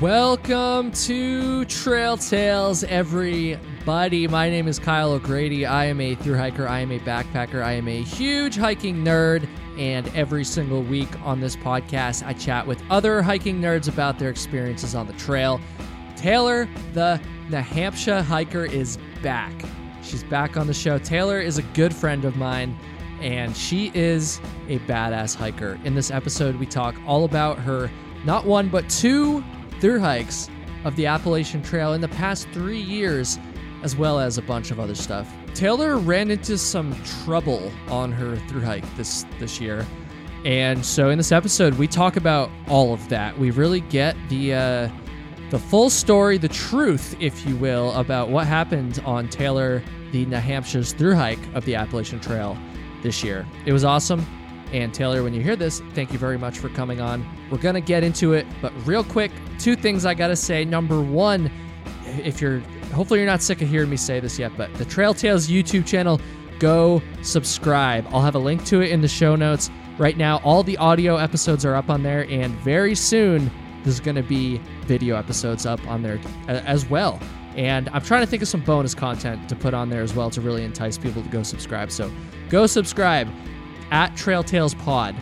Welcome to Trail Tales, everybody. My name is Kyle O'Grady. I am a through hiker, I am a backpacker, I am a huge hiking nerd. And every single week on this podcast, I chat with other hiking nerds about their experiences on the trail. Taylor, the New Hampshire hiker, is back. She's back on the show. Taylor is a good friend of mine, and she is a badass hiker. In this episode, we talk all about her not one, but two through hikes of the Appalachian Trail in the past three years, as well as a bunch of other stuff. Taylor ran into some trouble on her through hike this this year, and so in this episode we talk about all of that. We really get the uh, the full story, the truth, if you will, about what happened on Taylor the New Hampshire's through hike of the Appalachian Trail this year. It was awesome. And Taylor, when you hear this, thank you very much for coming on. We're going to get into it, but real quick, two things I got to say. Number one, if you're hopefully you're not sick of hearing me say this yet, but the Trail Tales YouTube channel, go subscribe. I'll have a link to it in the show notes. Right now, all the audio episodes are up on there, and very soon there's going to be video episodes up on there as well. And I'm trying to think of some bonus content to put on there as well to really entice people to go subscribe. So go subscribe at Trail Tales Pod.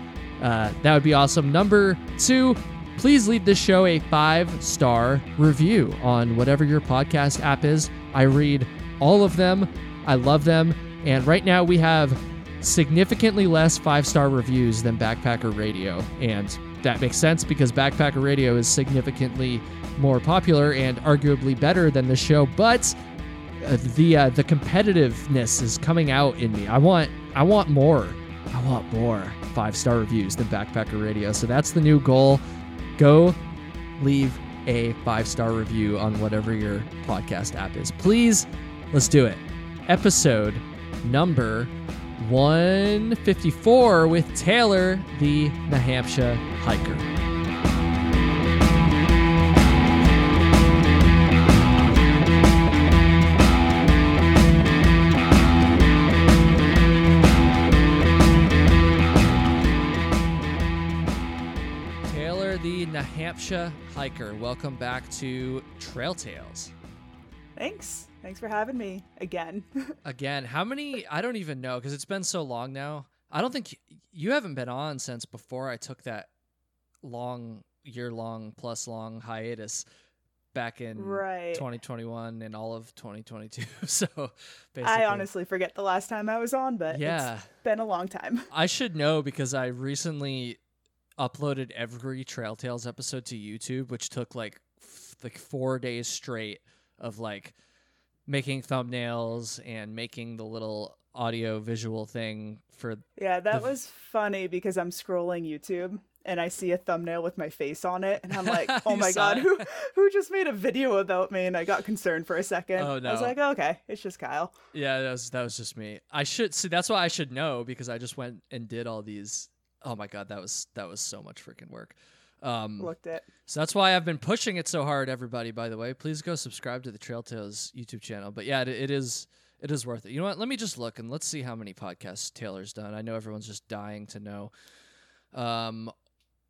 Uh, that would be awesome. Number two, please leave this show a five star review on whatever your podcast app is. I read all of them, I love them. And right now we have significantly less five star reviews than Backpacker Radio. And that makes sense because Backpacker Radio is significantly more popular and arguably better than the show. But uh, the uh, the competitiveness is coming out in me. I want I want more. I want more five star reviews than Backpacker Radio. So that's the new goal. Go leave a five star review on whatever your podcast app is. Please, let's do it. Episode number 154 with Taylor, the New Hampshire hiker. Taylor, the Nahamsha hiker. Welcome back to Trail Tales. Thanks. Thanks for having me again. Again, how many? I don't even know because it's been so long now. I don't think you haven't been on since before I took that long, year long plus long hiatus back in Right. 2021 and all of 2022. so basically, I honestly forget the last time I was on, but Yeah. it's been a long time. I should know because I recently uploaded every Trail Tales episode to YouTube, which took like f- like four days straight of like making thumbnails and making the little audio visual thing for Yeah, that The- was funny because I'm scrolling YouTube and I see a thumbnail with my face on it and I'm like, "Oh my god, it? who who just made a video about me?" And I got concerned for a second. Oh, no I was like, oh, "Okay, it's just Kyle." yeah that was that was just me i should see that's why i should know because i just went and did all these oh my god that was that was so much freaking work um Looked it. So that's why I've been pushing it so hard, everybody. By the way, please go subscribe to the Trail Tales YouTube channel. But yeah, it, it is it is worth it. You know what? Let me just look and let's see how many podcasts Taylor's done. I know everyone's just dying to know. Um,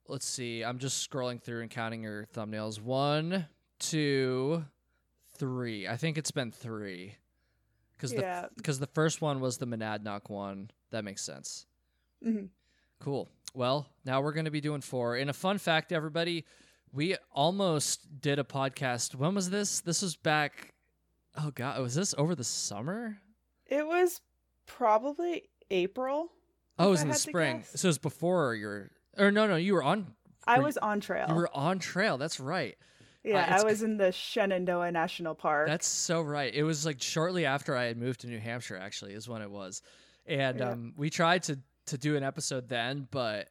let's see. I'm just scrolling through and counting your thumbnails. One, two, three. I think it's been three. Because Yeah. the because the first one was the Monadnock one. That makes sense. Mhm. Cool. Well, now we're going to be doing four. And a fun fact, everybody, we almost did a podcast. When was this? This was back. Oh God, was this over the summer? It was probably April. Oh, it was I in the spring. So it was before your. Or no, no, you were on. I Were- was on trail. You were on trail. That's right. yeah, it's I was in the Shenandoah National Park. That's so right. It was like shortly after I had moved to New Hampshire. Actually, is when it was, and Yeah. um, we tried to to do an episode then, but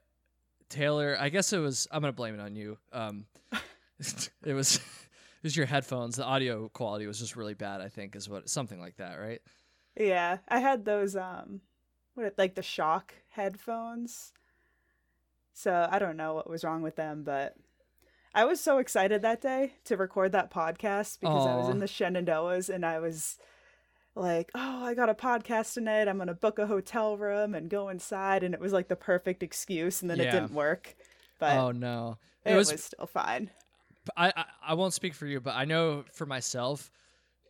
Taylor, I guess it was. I'm gonna blame it on you. Um, it was it was your headphones. The audio quality was just really bad. I think is what something like that, right? Yeah, I had those um what it- like the shock headphones. So I don't know what was wrong with them, but I was so excited that day to record that podcast because I was in the Shenandoahs and I was like, "Oh, I got a podcast tonight. I'm going to book a hotel room and go inside." And it was like the perfect excuse and then it didn't work. But oh no, it, it was, was still fine. I, I I won't speak for you, but I know for myself,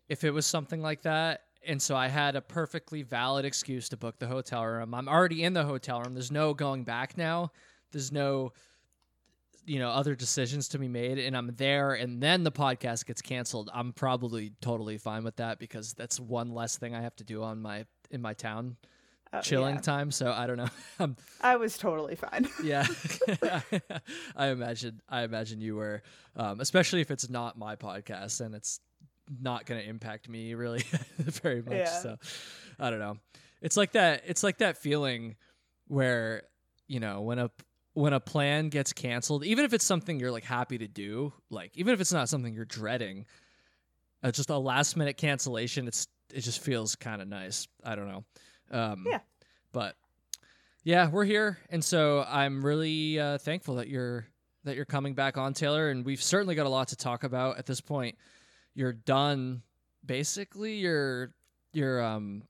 if it was something like that, and so I had a perfectly valid excuse to book the hotel room. I'm already in the hotel room. There's no going back now. There's no you know other decisions to be made and i'm there and then the podcast gets canceled i'm probably totally fine with that because that's one less thing i have to do on my in my town Oh, chilling yeah. time so i don't know um, I was totally fine. yeah i imagine i imagine you were um, especially if it's not my podcast and it's not going to impact me really very much Yeah. so i don't know it's like that it's like that feeling where you know when a when a plan gets canceled even if it's something you're like happy to do like even if it's not something you're dreading uh, just a last minute cancellation it's it just feels kind of nice. I don't know. Um Yeah. but yeah we're here and so i'm really uh, thankful that you're that you're coming back on taylor and we've certainly got a lot to talk about at this point. You're done basically your your um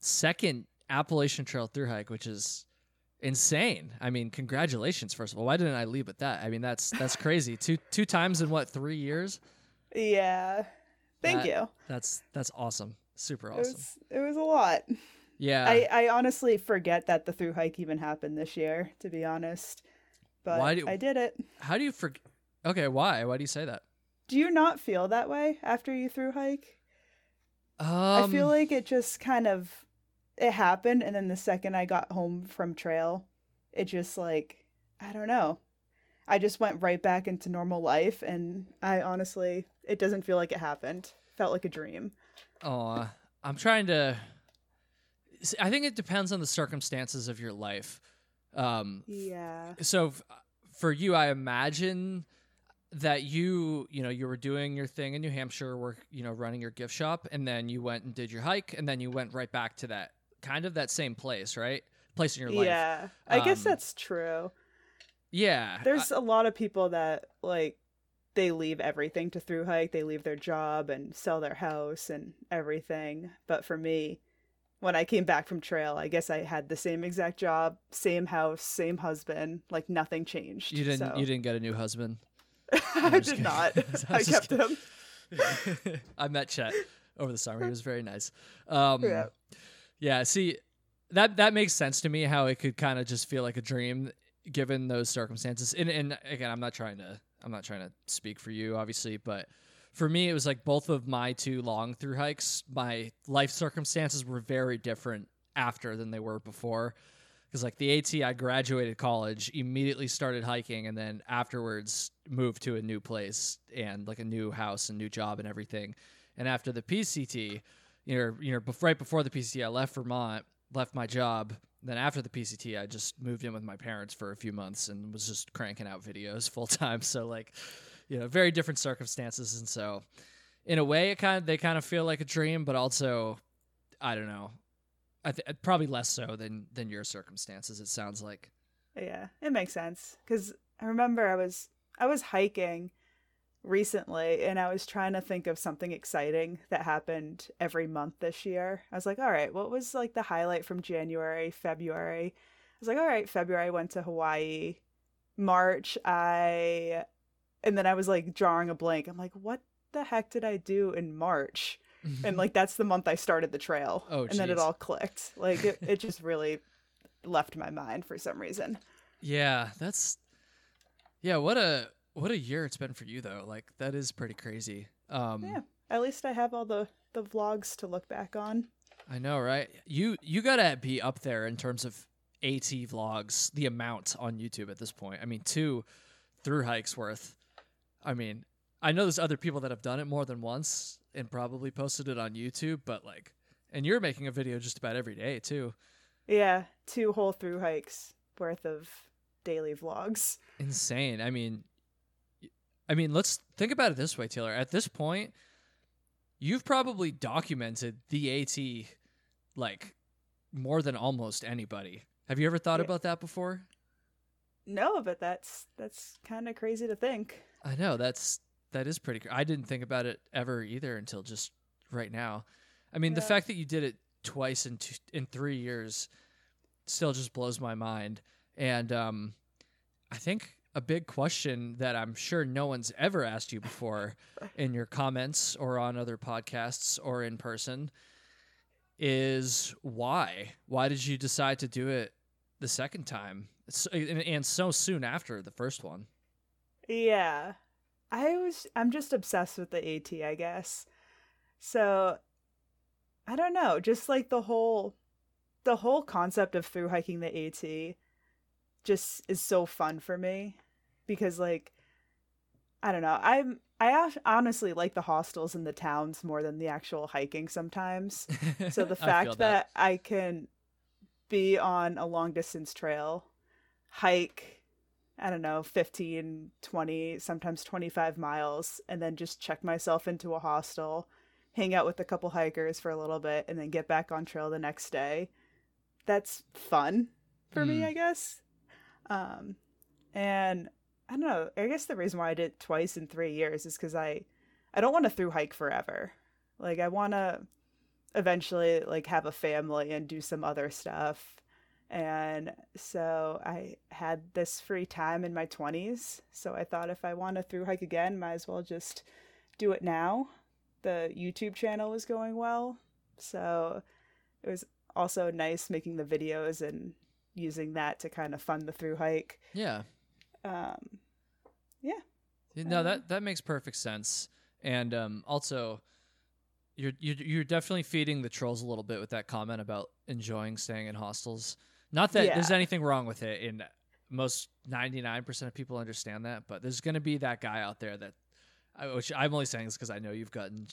second appalachian trail through hike which is insane i mean congratulations first of all why didn't i leave with that i mean that's that's crazy two two times in what three years Yeah. Thank That- you. that's that's awesome super It awesome was it was a lot. yeah I, I honestly forget that the through hike even happened this year, to be honest. But Why do- I did it. how do you forget okay why why do you say that Do you not feel that way after you through hike? um, I feel like it just kind of it happened and then the second I got home from trail, it just like I don't know. I just went right back into normal life and I honestly it doesn't feel like it happened. Felt like a dream. Aw, I'm trying to. I think it depends on the circumstances of your life. Um, Yeah. so f- for you, I imagine that you, you know, you were doing your thing in New Hampshire, work, you know, running your gift shop, and then you went and did your hike, and then you went right back to that kind of that same place, right? Place in your life. Yeah. I guess Um, that's true. Yeah. There's a lot of people that like they leave everything to through hike. They leave their job and sell their house and everything. But for me, when I came back from trail, I guess I had the same exact job, same house, same husband. Like nothing changed. you didn't. so- You didn't get a new husband. I did kidding. not. I I kept kidding. him. I met Chet over the summer. He was very nice. Um, Yeah. Yeah. See, that that makes sense to me. How it could kind of just feel like a dream, given those circumstances. And and again, I'm not trying to I'm not trying to speak for you, obviously, but for me, it was like both of my two long through hikes. My life circumstances were very different after than they were before. Because like the AT, I graduated college, immediately started hiking, and then afterwards moved to a new place and like a new house and new job and everything. And after the PCT, you know, you know, right before the PCT, I left Vermont, left my job. Then after the PCT, I just moved in with my parents for a few months and was just cranking out videos full time. So like, you know, very different circumstances, and so in a way, it kind of they kind of feel like a dream, but also, I don't know, I th- uh, probably less so than than your circumstances. It sounds like. Yeah, it makes sense because I remember I was I was hiking recently and I was trying to think of something exciting that happened every month this year. I was like, all right, what was like the highlight from January, February? I was like, all right, February I went to Hawaii. March I and then I was like drawing a blank. I'm like, what the heck did I do in March? And like that's the month I started the trail. Oh, and then it all clicked. Like it, it just really left my mind for some reason. Yeah, that's yeah. What a what a year it's been for you though. Like that is pretty crazy. Um, Yeah. At least I have all the the vlogs to look back on. I know, right? You you gotta be up there in terms of AT vlogs, the amount on YouTube at this point. I mean, two through hikes worth. I mean, I know there's other people that have done it more than once and probably posted it on YouTube, but like, and you're making a video just about every day too. Yeah, two whole through hikes worth of daily vlogs. insane. I mean, I mean, let's think about it this way, Taylor. At this point, you've probably documented the AT like more than almost anybody. Have you ever thought Yeah. about that before? No, but that's that's kind of crazy to think. I know that's that is pretty. I didn't think about it ever either until just right now. I mean, the fact that you did it twice in two, in three years still just blows my mind. And um, I think a big question that I'm sure no one's ever asked you before in your comments or on other podcasts or in person is why? Why did you decide to do it the second time and, and so soon after the first one? Yeah. I was I'm just obsessed with the AT, I guess. So I don't know, just like the whole the whole concept of through hiking the AT just is so fun for me because like I don't know. I'm I honestly like the hostels in the towns more than the actual hiking sometimes. So the fact that. that I can be on a long distance trail, hike, I don't know, 15, 20, sometimes 25 miles, and then just check myself into a hostel, hang out with a couple hikers for a little bit, and then get back on trail the next day. That's fun for mm. me, I guess. Um, and I don't know. I guess the reason why I did it twice in three years is because I, I don't want to through hike forever. Like I want to eventually like have a family and do some other stuff. And so I had this free time in my 20s. So I thought if I want to through hike again, might as well just do it now. The YouTube channel was going well. So it was also nice making the videos and using that to kind of fund the through hike. Yeah. Um, yeah. No, that that makes perfect sense. And um, also, you're, you're you're definitely feeding the trolls a little bit with that comment about enjoying staying in hostels. Not that yeah. there's anything wrong with it. In most 99% of people understand that, but there's going to be that guy out there that, which I'm only saying this because I know you've gotten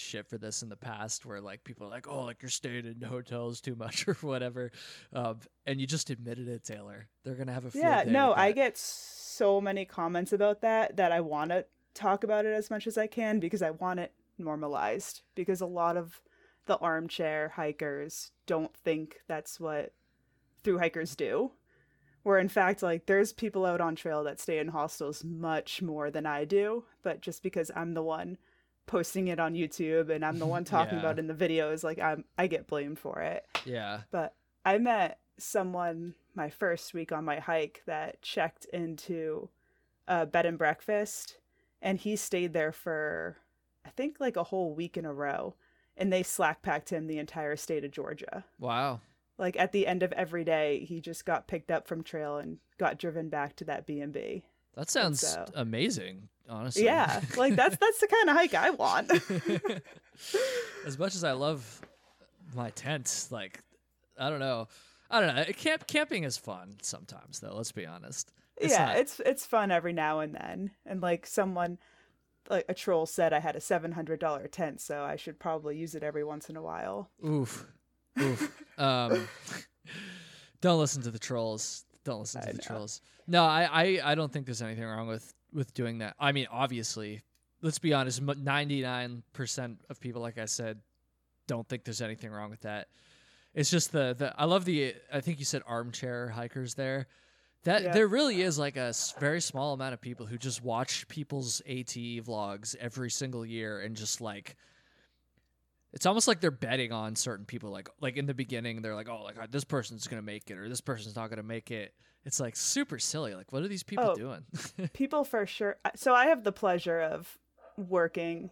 shit for this in the past where like people are like oh like you're staying in hotels too much or whatever. Um, and you just admitted it taylor. They're gonna have a yeah no i get so many comments about that that i want to talk about it as much as i can because i want it normalized because a lot of the armchair hikers don't think that's what through hikers do. Where in fact like there's people out on trail that stay in hostels much more than i do but just because i'm the one posting it on YouTube and I'm the one talking yeah. about it in the videos, like I'm I get blamed for it. Yeah. But I met someone my first week on my hike that checked into a bed and breakfast and he stayed there for I think like a whole week in a row and they slack packed him the entire state of Georgia. Wow. Like at the end of every day he just got picked up from trail and got driven back to that B&B. That sounds so, amazing honestly. Yeah, like that's that's the kind of hike I want. as much as I love my tent, like I don't know, I don't know. Camp camping is fun sometimes, though. Let's be honest. It's yeah, not... it's it's fun every now and then, and like someone. Like a troll said, I had a seven hundred dollar tent, so I should probably use it every once in a while. Oof, oof. um, don't listen to the trolls. Don't listen to I the know. trolls. No, I, I, I don't think there's anything wrong with with doing that. I mean, obviously, let's be honest, 99% of people like I said don't think there's anything wrong with that. It's just the the I love the I think you said armchair hikers there. That yeah. there really is like a very small amount of people who just watch people's AT vlogs every single year and just like it's almost like they're betting on certain people like like in the beginning they're like oh like uh, this person's going to make it or this person's not going to make it it's like super silly. Like, what are these people oh, doing? people for sure. So I have the pleasure of working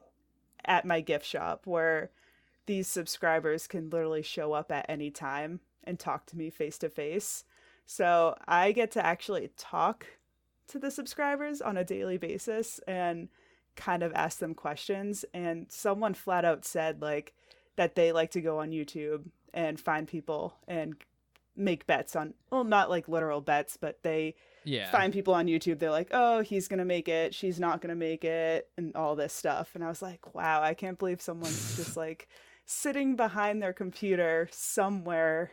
at my gift shop where these subscribers can literally show up at any time and talk to me face to face. So I get to actually talk to the subscribers on a daily basis and kind of ask them questions. And someone flat out said, like, that they like to go on YouTube and find people and make bets on well not like literal bets but they yeah. find people on youtube they're like oh he's gonna make it she's not gonna make it and all this stuff and i was like wow i can't believe someone's just like sitting behind their computer somewhere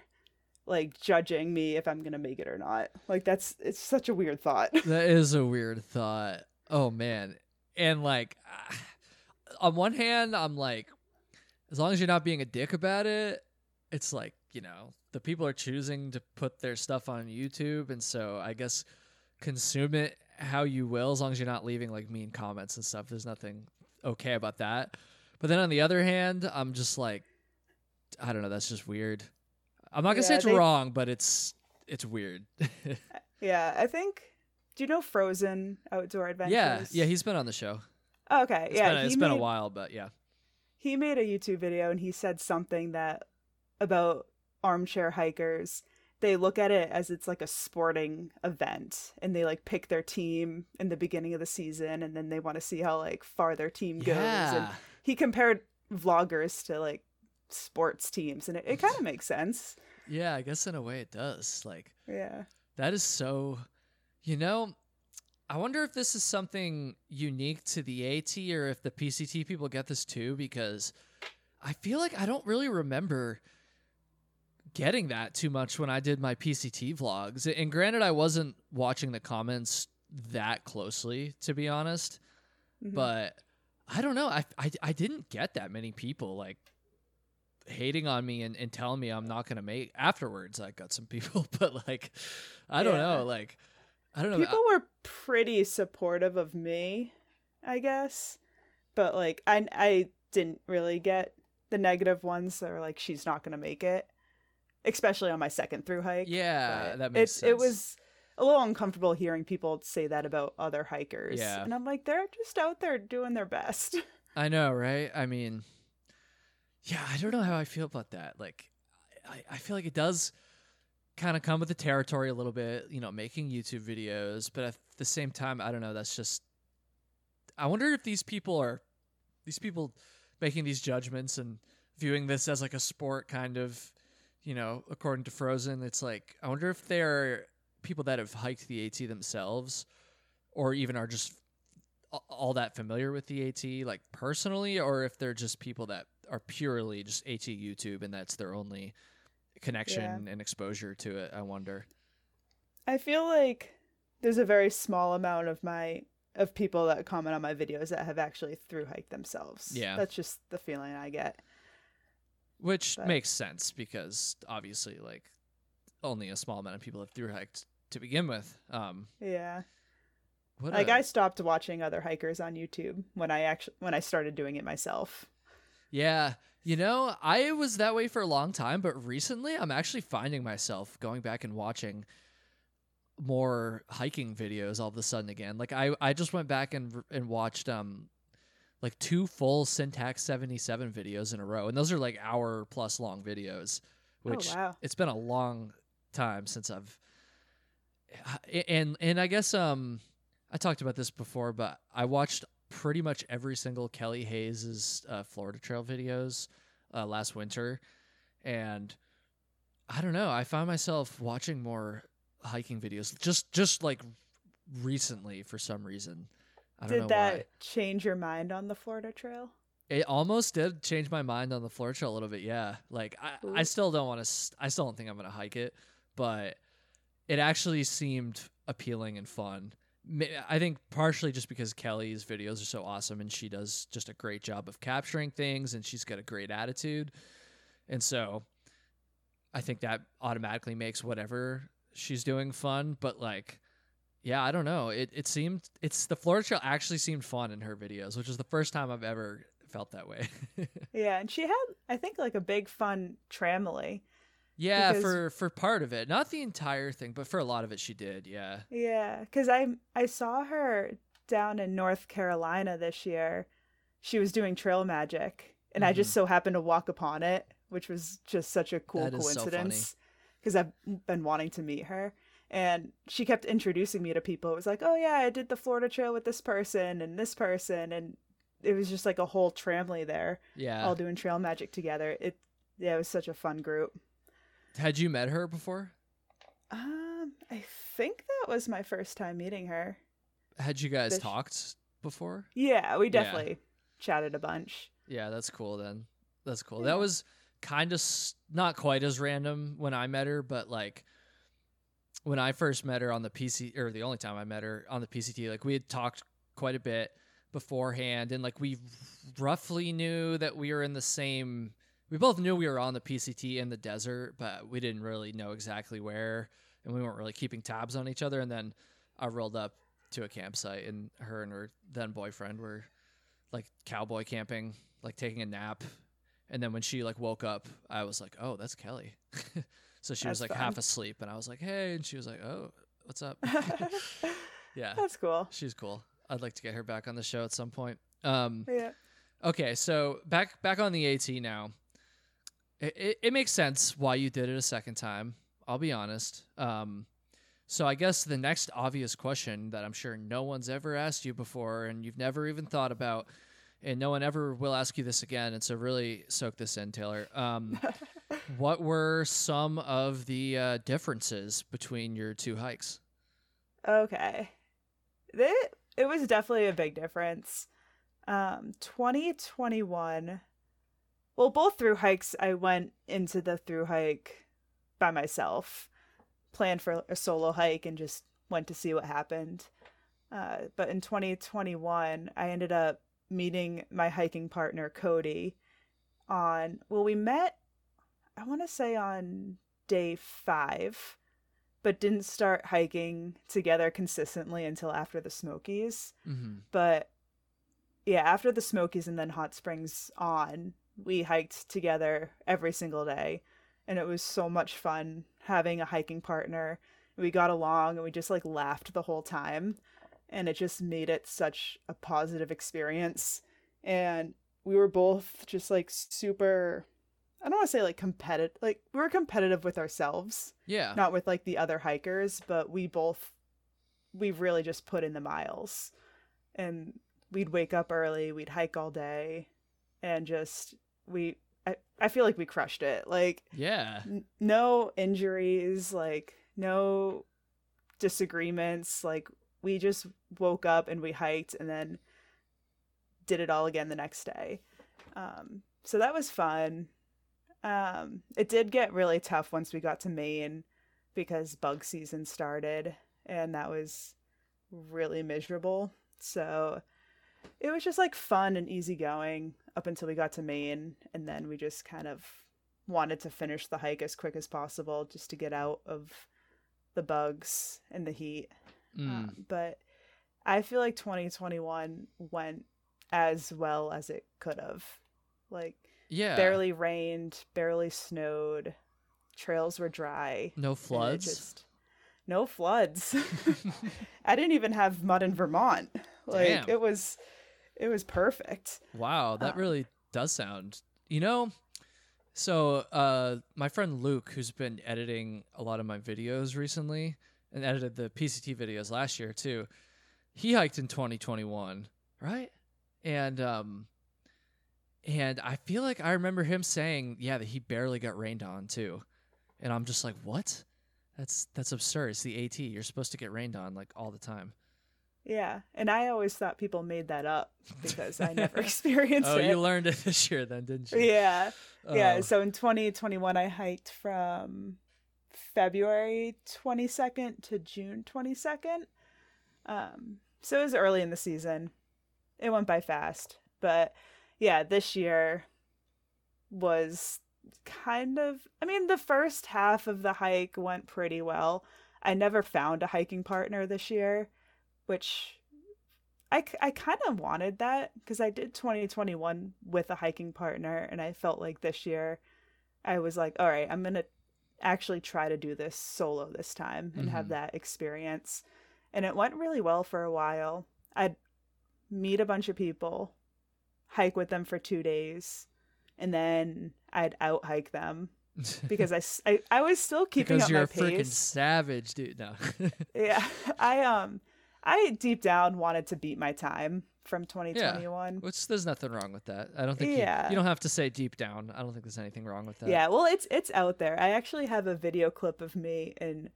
like judging me if i'm gonna make it or not like that's it's such a weird thought that is a weird thought oh man and like on one hand i'm like as long as you're not being a dick about it it's like you know the people are choosing to put their stuff on YouTube, and so I guess consume it how you will, as long as you're not leaving like mean comments and stuff. There's nothing okay about that. But then on the other hand, I'm just like, I don't know. That's just weird. I'm not gonna yeah, say it's they, wrong, but it's it's weird. yeah, I think do you know Frozen Outdoor Adventures? Yeah, yeah, he's been on the show. Oh, okay, It's yeah, been, it's been a while, but yeah. he made a YouTube video and he said something that about armchair hikers. They look at it as it's like a sporting event and they like pick their team in the beginning of the season and then they want to see how like far their team goes. And Yeah. he compared vloggers to like sports teams and it, it kind of makes sense. Yeah, I guess in a way it does. Like Yeah. that is so you know, I wonder if this is something unique to the AT or if the PCT people get this too because I feel like I don't really remember getting that too much when I did my PCT vlogs. And granted I wasn't watching the comments that closely to be honest, Mhm. but I don't know. I, I, I didn't get that many people like hating on me and, and telling me I'm not gonna make afterwards. I got some people, but like I don't know. Like I don't know. People were pretty supportive of me, I guess. But like I I didn't really get the negative ones that were like she's not gonna make it. Especially on my second through hike. yeah, but that makes it, sense. It was a little uncomfortable hearing people say that about other hikers. Yeah. And I'm like, they're just out there doing their best. I know, right? I mean, yeah, I don't know how I feel about that. Like, I, I feel like it does kind of come with the territory a little bit, you know, making YouTube videos, but at the same time, I don't know. That's just, I wonder if these people are, these people making these judgments and viewing this as like a sport kind of, you know, according to Frozen, it's like, I wonder if they're people that have hiked the AT themselves or even are just all that familiar with the AT like personally or if they're just people that are purely just AT YouTube and that's their only connection and exposure to it I wonder I feel like there's a very small amount of my of people that comment on my videos that have actually through hiked themselves. Yeah. That's just the feeling I get. which But- makes sense because obviously like only a small amount of people have through hiked to begin with um Yeah. what like a- I stopped watching other hikers on YouTube when I actually when I started doing it myself. Yeah. You know, I was that way for a long time, but recently I'm actually finding myself going back and watching more hiking videos all of a sudden again. Like I I just went back and and watched um like two full Sintax77 videos in a row and those are like hour plus long videos which oh wow. it's been a long time since I've and and I guess um I talked about this before, but I watched pretty much every single Kelly Hayes's uh, Florida Trail videos uh, last winter, and I don't know. I found myself watching more hiking videos just just like recently for some reason. I don't Did that why. change your mind on the Florida Trail? It almost did change my mind on the Florida Trail a little bit. Yeah, like I, I still don't want to. I still don't think I'm gonna hike it, but it actually seemed appealing and fun. I think partially just because Kelly's videos are so awesome and she does just a great job of capturing things and she's got a great attitude, and so I think that automatically makes whatever she's doing fun. But like. Yeah, I don't know. It it seemed it's the Florida Trail actually seemed fun in her videos, which is the first time I've ever felt that way. Yeah, and she had I think like a big fun tramily. Yeah, Because- for for part of it, not the entire thing, but for a lot of it, she did. Yeah, Yeah, because I I saw her down in North Carolina this year. She was doing trail magic, and I just so happened to walk upon it, which was just such a cool Mm-hmm. That so coincidence. Because I've been wanting to meet her, and she kept introducing me to people. It was like, "Oh yeah, I did the Florida Trail with this person and this person," and it was just like a whole tramily there, yeah. all doing trail magic together. It yeah, it was such a fun group. Had you met her before? Um, I think that was my first time meeting her. Had you guys talked before? Yeah, we Yeah. definitely chatted a bunch. Yeah, that's cool. Then that's cool. That was kind of s- not quite as random when I met her, but like when I first met her on the PC, or the only time I met her on the PCT, like we had talked quite a bit beforehand, and like we roughly knew that we were in the same. We both knew we were on the PCT in the desert, but we didn't really know exactly where, and we weren't really keeping tabs on each other. And then I rolled up to a campsite, and her and her then boyfriend were like cowboy camping, like taking a nap. And then when she like woke up, I was like, "Oh, that's Kelly." so she was That's like half asleep, and I was like, "Hey," and she was like, "Oh, what's up?" Yeah. That's cool. She's cool. I'd like to get her back on the show at some point. Um, Yeah. okay, so back back on the AT now. It, it, makes sense why you did it a second time. I'll be honest. Um, so I guess the next obvious question that I'm sure no one's ever asked you before, and you've never even thought about, and no one ever will ask you this again. And so really soak this in, Taylor. Um, what were some of the uh, differences between your two hikes? Okay. It, it was definitely a big difference. Um, 2021. Well, both through hikes, I went into the through hike by myself, planned for a solo hike, and just went to see what happened. Uh, but in 2021, I ended up meeting my hiking partner, Cody, on, well, we met, I want to say on day five but didn't start hiking together consistently until after the Smokies. Mm-hmm. But yeah, after the Smokies and then Hot Springs on, we hiked together every single day. And it was so much fun having a hiking partner. We got along and we just like laughed the whole time. And it just made it such a positive experience. And we were both just like super I don't want to say like competitive, like we were competitive with ourselves, Yeah. not with like the other hikers, but we both, we really just put in the miles. And we'd wake up early, we'd hike all day, and just, we, I, I feel like we crushed it. Like, Yeah. n- no injuries, like, no disagreements. Like, we just woke up and we hiked and then did it all again the next day. Um, so that was fun. Um, it did get really tough once we got to Maine because bug season started, and that was really miserable. So it was just like fun and easygoing up until we got to Maine, and then we just kind of wanted to finish the hike as quick as possible just to get out of the bugs and the heat. Mm. Um, but I feel like 2021 went as well as it could have. Like, yeah. barely rained, barely snowed, trails were dry. No floods. just- no floods. I didn't even have mud in Vermont. Like Damn. it was it was perfect. Wow, that Um, really does sound. You know, so uh my friend Luke who's been editing a lot of my videos recently and edited the PCT videos last year too. He hiked in 2021, right? And um and I feel like I remember him saying, yeah, that he barely got rained on too. And I'm just like, "What? That's that's absurd. It's the AT. You're supposed to get rained on like all the time." Yeah. And I always thought people made that up because I never experienced oh, it. Oh, you learned it this year then, didn't you? yeah. Yeah. Oh. So in 2021 I hiked from February 22nd to June 22nd. Um so it was early in the season. It went by fast, but yeah, this year was kind of I mean the first half of the hike went pretty well. I never found a hiking partner this year, which I, I kind of wanted that because I did 2021 with a hiking partner and I felt like this year I was like, all right, I'm going to actually try to do this solo this time and have Mhm. that experience. And it went really well for a while. I'd meet a bunch of people, hike with them for two days, and then I'd out hike them because I I was still keeping because up you're my a freaking savage, dude. No. Yeah, I um, I deep down wanted to beat my time from 2021. Which there's nothing wrong with that. I don't think you- Yeah. you, don't have to say deep down. I don't think there's anything wrong with that. Yeah, well, it's it's out there. I actually have a video clip of me in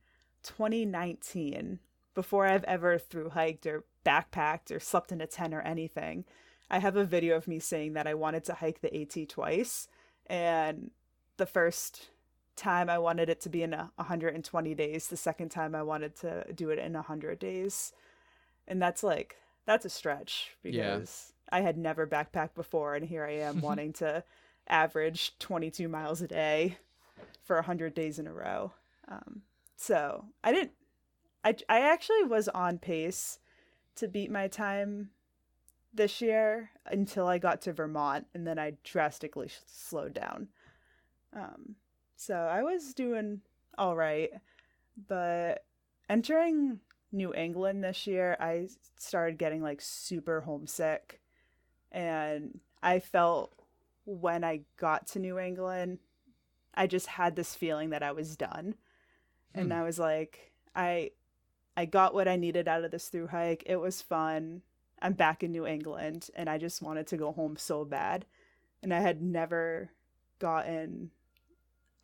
2019 before I've ever through hiked or backpacked or slept in a tent or anything. I have a video of me saying that I wanted to hike the AT twice, and the first time I wanted it to be in a 120 days. The second time I wanted to do it in 100 days, and that's like that's a stretch Yeah. because I had never backpacked before, and here I am wanting to average 22 miles a day for 100 days in a row. Um, so I didn't, I, I actually was on pace to beat my time this year until I got to Vermont, and then I drastically sh- slowed down. Um, so I was doing all right, but entering New England this year, I started getting like super homesick. And I felt when I got to New England, I just had this feeling that I was done. And Hmm. I was like, I I got what I needed out of this through hike. It was fun. I'm back in New England and I just wanted to go home so bad. And I had never gotten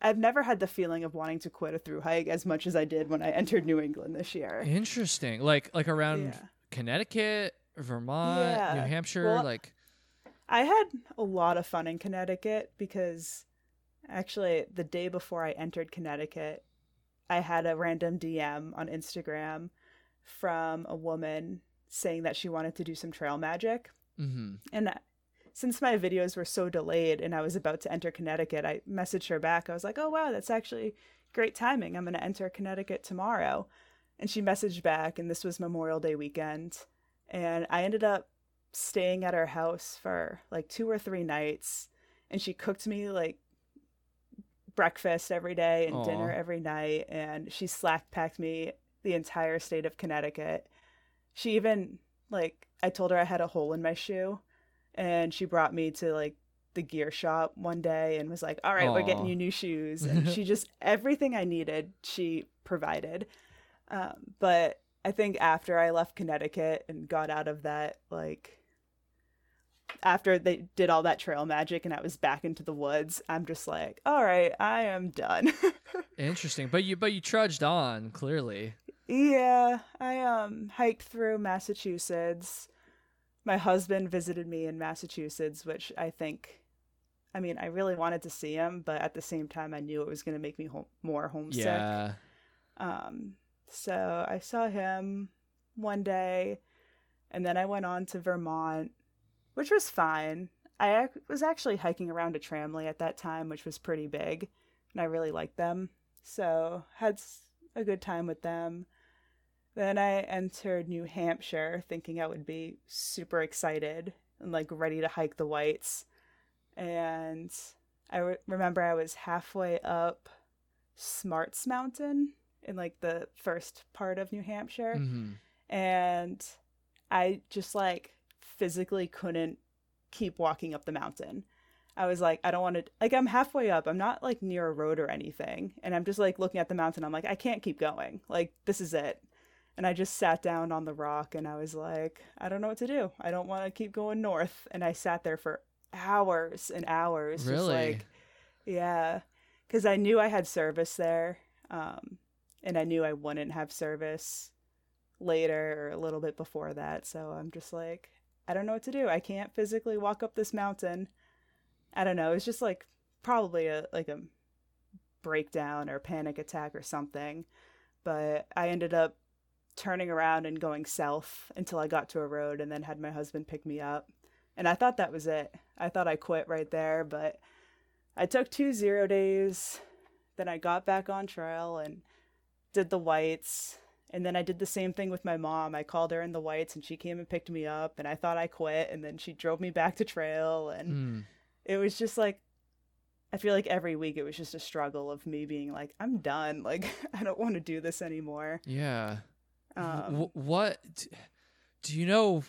I've never had the feeling of wanting to quit a through hike as much as I did when I entered New England this year. Interesting. Like like around Yeah. Connecticut, Vermont, New Hampshire, Well, like I had a lot of fun in Connecticut because actually the day before I entered Connecticut, I had a random DM on Instagram from a woman saying that she wanted to do some trail magic. Mm-hmm. And since my videos were so delayed and I was about to enter Connecticut, I messaged her back. I was like, oh, wow, that's actually great timing. I'm going to enter Connecticut tomorrow. And she messaged back, and this was Memorial Day weekend. And I ended up staying at her house for like two or three nights. And she cooked me like breakfast every day and dinner every night. And she slack packed me the entire state of Connecticut. She even, like, I told her I had a hole in my shoe and she brought me to like the gear shop one day and was like, "All right, we're getting you new shoes." And she just everything I needed, she provided. Um, but I think after I left Connecticut and got out of that, like after they did all that trail magic and I was back into the woods, I'm just like, "All right, I am done." Interesting. But you but you trudged on, clearly. Yeah, I um hiked through Massachusetts. My husband visited me in Massachusetts, which I think I mean, I really wanted to see him, but at the same time I knew it was going to make me home- more homesick. Yeah. Um so I saw him one day and then I went on to Vermont, which was fine. I ac- was actually hiking around a tramily at that time, which was pretty big, and I really liked them. So, had s- a good time with them. Then I entered New Hampshire thinking I would be super excited and like ready to hike the whites. And I re- remember I was halfway up Smarts Mountain in like the first part of New Hampshire hmm and I just like physically couldn't keep walking up the mountain. I was like, I don't want to, like, I'm halfway up. I'm not like near a road or anything. And I'm just like looking at the mountain. I'm like, I can't keep going. Like, this is it. And I just sat down on the rock and I was like, I don't know what to do. I don't want to keep going north. And I sat there for hours and hours. Just Really? like, yeah. Because I knew I had service there. Um, and I knew I wouldn't have service later or a little bit before that. So I'm just like, I don't know what to do. I can't physically walk up this mountain. I don't know. It's just like probably a like a breakdown or panic attack or something. But I ended up turning around and going south until I got to a road and then had my husband pick me up. And I thought that was it. I thought I quit right there, but I took two zero days. Then I got back on trail and did the whites. And then I did the same thing with my mom. I called her in the whites and she came and picked me up and I thought I quit and then she drove me back to trail and Mm. it was just like I feel like every week it was just a struggle of me being like I'm done. Like I don't want to do this anymore. Yeah. Um, what do you know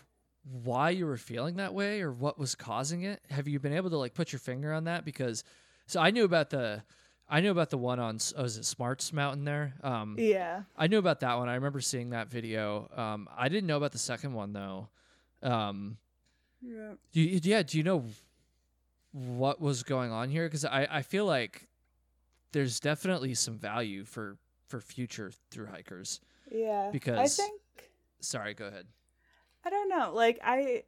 why you were feeling that way or what was causing it? Have you been able to like put your finger on that because so I knew about the I knew about the one on oh, is it Smarts Mountain there? Um yeah. I knew about that one. I remember seeing that video. Um I didn't know about the second one though. Um Yeah. do you, yeah, do you know what was going on here cuz I I feel like there's definitely some value for for future through hikers. Yeah. Because I think Sorry, go ahead. I don't know. Like I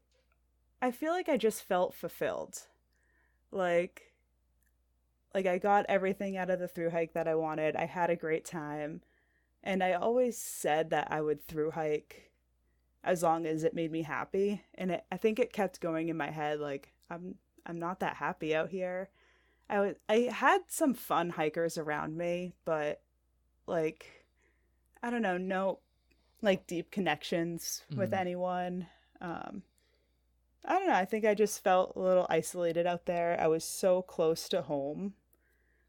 I feel like I just felt fulfilled. Like like I got everything out of the through hike that I wanted. I had a great time. And I always said that I would through hike as long as it made me happy. And it, I think it kept going in my head like I'm I'm not that happy out here. I was I had some fun hikers around me, but like I don't know, no like deep connections with Mhm. anyone. Um I don't know, I think I just felt a little isolated out there. I was so close to home,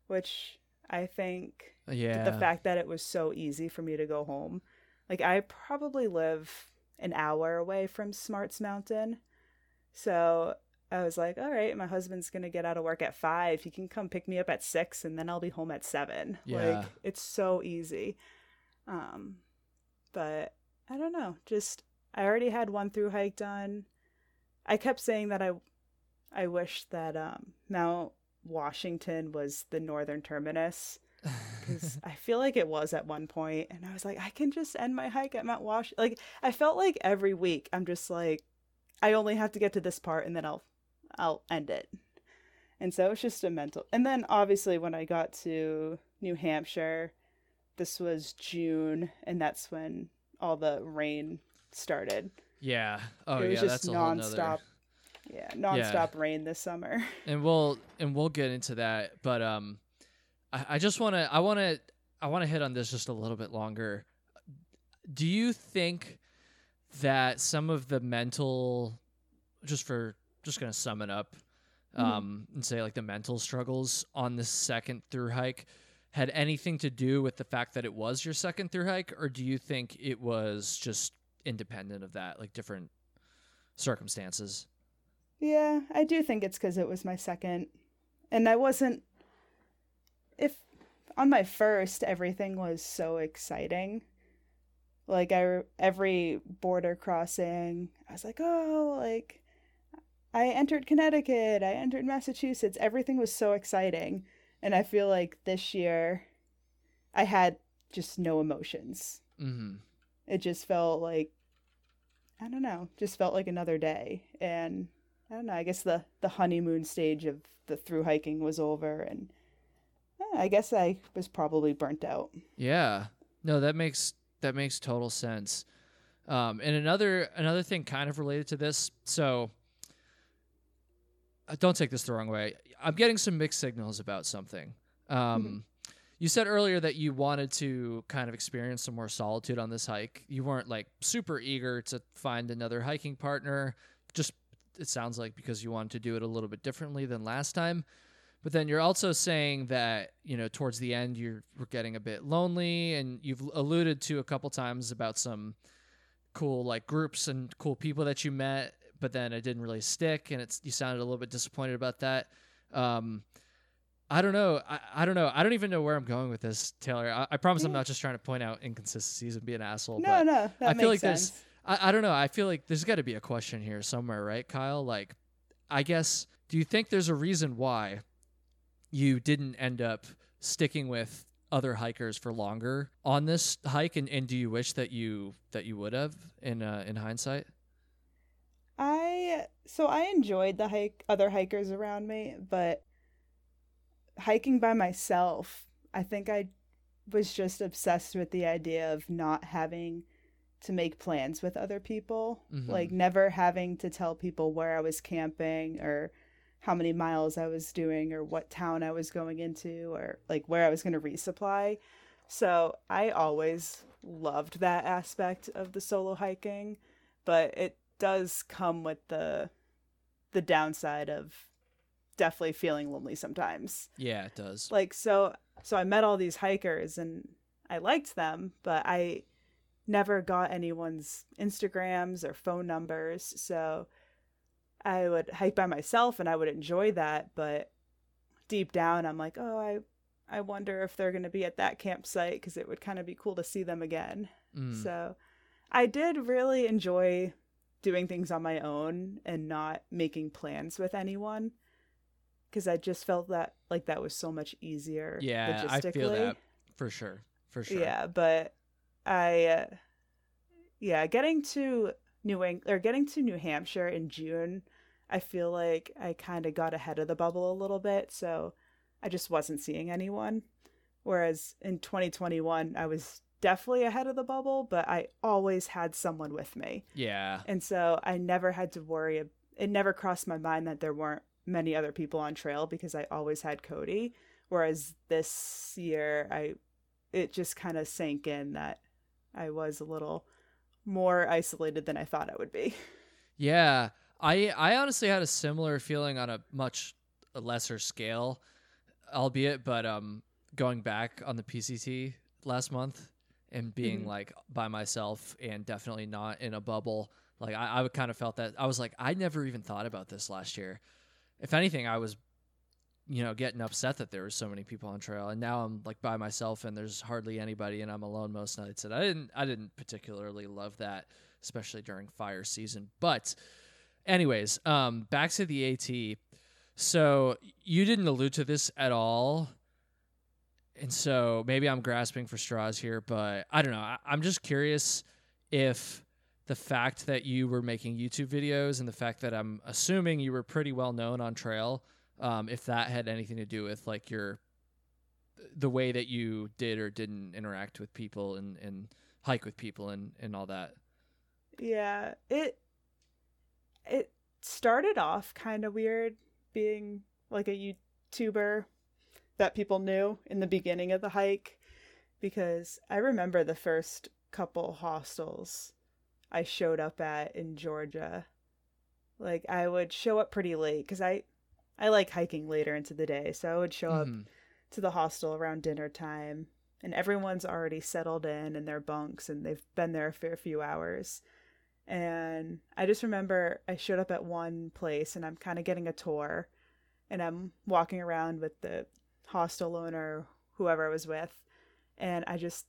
which I think Yeah. the fact that it was so easy for me to go home like I probably live an hour away from Smarts Mountain. So I was like, all right, my husband's going to get out of work at five. He can come pick me up at six and then I'll be home at seven. Yeah. Like, it's so easy. Um, but I don't know. Just, I already had one through hike done. I kept saying that I, I wish that, um, Mount Washington was the northern terminus because I feel like it was at one point, and I was like, I can just end my hike at Mount Wash. Like I felt like every week I'm just like, I only have to get to this part, and then I'll, I'll end it. And so it's just a mental. And then obviously when I got to New Hampshire, this was June, and that's when all the rain started. yeah. Oh it was yeah, just that's a nonstop. nother. Yeah, nonstop rain this summer. and we'll and we'll get into that but um i, I just want to i want to i want to hit on this just a little bit longer do you think that some of the mental just for just gonna sum it up Mhm. um and say like the mental struggles on the second through hike had anything to do with the fact that it was your second through hike or do you think it was just independent of that like different circumstances Yeah, I do think it's because it was my second. And I wasn't. If on my first, everything was so exciting. Like, I, every border crossing, I was like, oh, like, I entered Connecticut, I entered Massachusetts. Everything was so exciting. And I feel like this year, I had just no emotions. mm-hmm It just felt like, I don't know, just felt like another day. And I don't know. I guess the the honeymoon stage of the through hiking was over, and I guess I was probably burnt out. Yeah. No, that makes that makes total sense. Um, and another another thing kind of related to this. So don't take this the wrong way. I'm getting some mixed signals about something. Um, You said earlier that you wanted to kind of experience some more solitude on this hike. You weren't like super eager to find another hiking partner. Just it sounds like because you wanted to do it a little bit differently than last time. But then you're also saying that, you know, towards the end you were getting a bit lonely and you've alluded to a couple times about some cool like groups and cool people that you met, but then it didn't really stick and it's you sounded a little bit disappointed about that. Um I don't know. I, I don't know. I don't even know where I'm going with this, Taylor. I, I promise I'm not just trying to point out inconsistencies and be an asshole. no, but no, I feel like there's- I, I don't know. I feel like there's got to be a question here somewhere, right, Kyle? Like, I guess, do you think there's a reason why you didn't end up sticking with other hikers for longer on this hike, and, and do you wish that you that you would have in uh, in hindsight? I so I enjoyed the hike, other hikers around me, but hiking by myself, I think I was just obsessed with the idea of not having to make plans with other people, Mhm. like never having to tell people where I was camping or how many miles I was doing or what town I was going into or like where I was going to resupply. So I always loved that aspect of the solo hiking, but it does come with the the downside of definitely feeling lonely sometimes. Yeah, it does. Like so so I met all these hikers and I liked them, but I never got anyone's Instagrams or phone numbers. So I would hike by myself and I would enjoy that, but deep down I'm like, "Oh, I I wonder if they're going to be at that campsite because it would kind of be cool to see them again." Mm. So I did really enjoy doing things on my own and not making plans with anyone because I just felt that like that was so much easier. Yeah, I feel that for sure. For sure. Yeah, but I, uh, yeah, getting to New England or getting to New Hampshire in June, I feel like I kind of got ahead of the bubble a little bit, so I just wasn't seeing anyone. Whereas in 2021, I was definitely ahead of the bubble, but I always had someone with me. Yeah. And so I never had to worry. It never crossed my mind that there weren't many other people on trail because I always had Cody. Whereas this year, I it just kind of sank in that I was a little more isolated than I thought I would be. Yeah, I I honestly had a similar feeling on a much lesser scale, albeit, but um, going back on the PCT last month and being Mhm. like by myself and definitely not in a bubble. Like I, I kind of felt that I was like, I never even thought about this last year. If anything, I was, you know, getting upset that there were so many people on trail, and now I'm like by myself and there's hardly anybody, and I'm alone most nights. And I didn't, I didn't particularly love that, especially during fire season. But, anyways, um, back to the AT. So you didn't allude to this at all. And so maybe I'm grasping for straws here, but I don't know. I, I'm just curious if the fact that you were making YouTube videos and the fact that I'm assuming you were pretty well known on trail, um, if that had anything to do with like your the way that you did or didn't interact with people and, and hike with people and, and all that. Yeah, it it started off kind of weird being like a YouTuber that people knew in the beginning of the hike because I remember the first couple hostels I showed up at in Georgia. Like I would show up pretty late cuz I I like hiking later into the day, so I would show up Mhm. to the hostel around dinner time and everyone's already settled in in their bunks and they've been there for a fair few hours and i just remember i showed up at one place and i'm kind of getting a tour and i'm walking around with the hostel owner whoever i was with and i just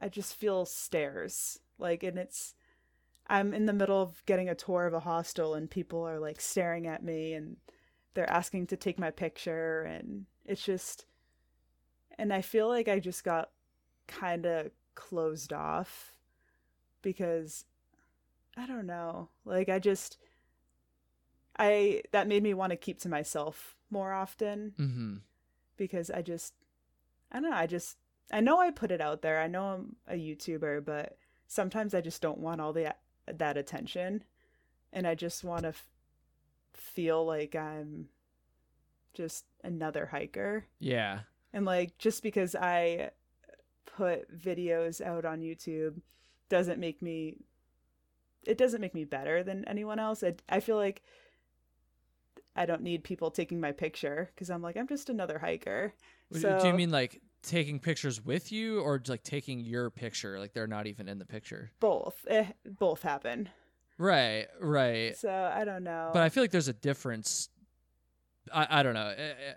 i just feel stares like and it's i'm in the middle of getting a tour of a hostel and people are like staring at me and they're asking to take my picture and it's just and I feel like I just got kind of closed off because I don't know. Like I just I that made me want to keep to myself more often Mhm. Because I just I don't know, I just I know I put it out there. I know I'm a YouTuber, but sometimes I just don't want all the that attention and I just want to f- feel like I'm just another hiker. Yeah. And like just because I put videos out on YouTube doesn't make me it doesn't make me better than anyone else. I, I feel like I don't need people taking my picture because I'm like I'm just another hiker. So Do you mean like taking pictures with you or like taking your picture? Like they're not even in the picture. both? Eh, both happen. Right, right. So I don't know. But I feel like there's a difference. I, I don't know. Eh, eh,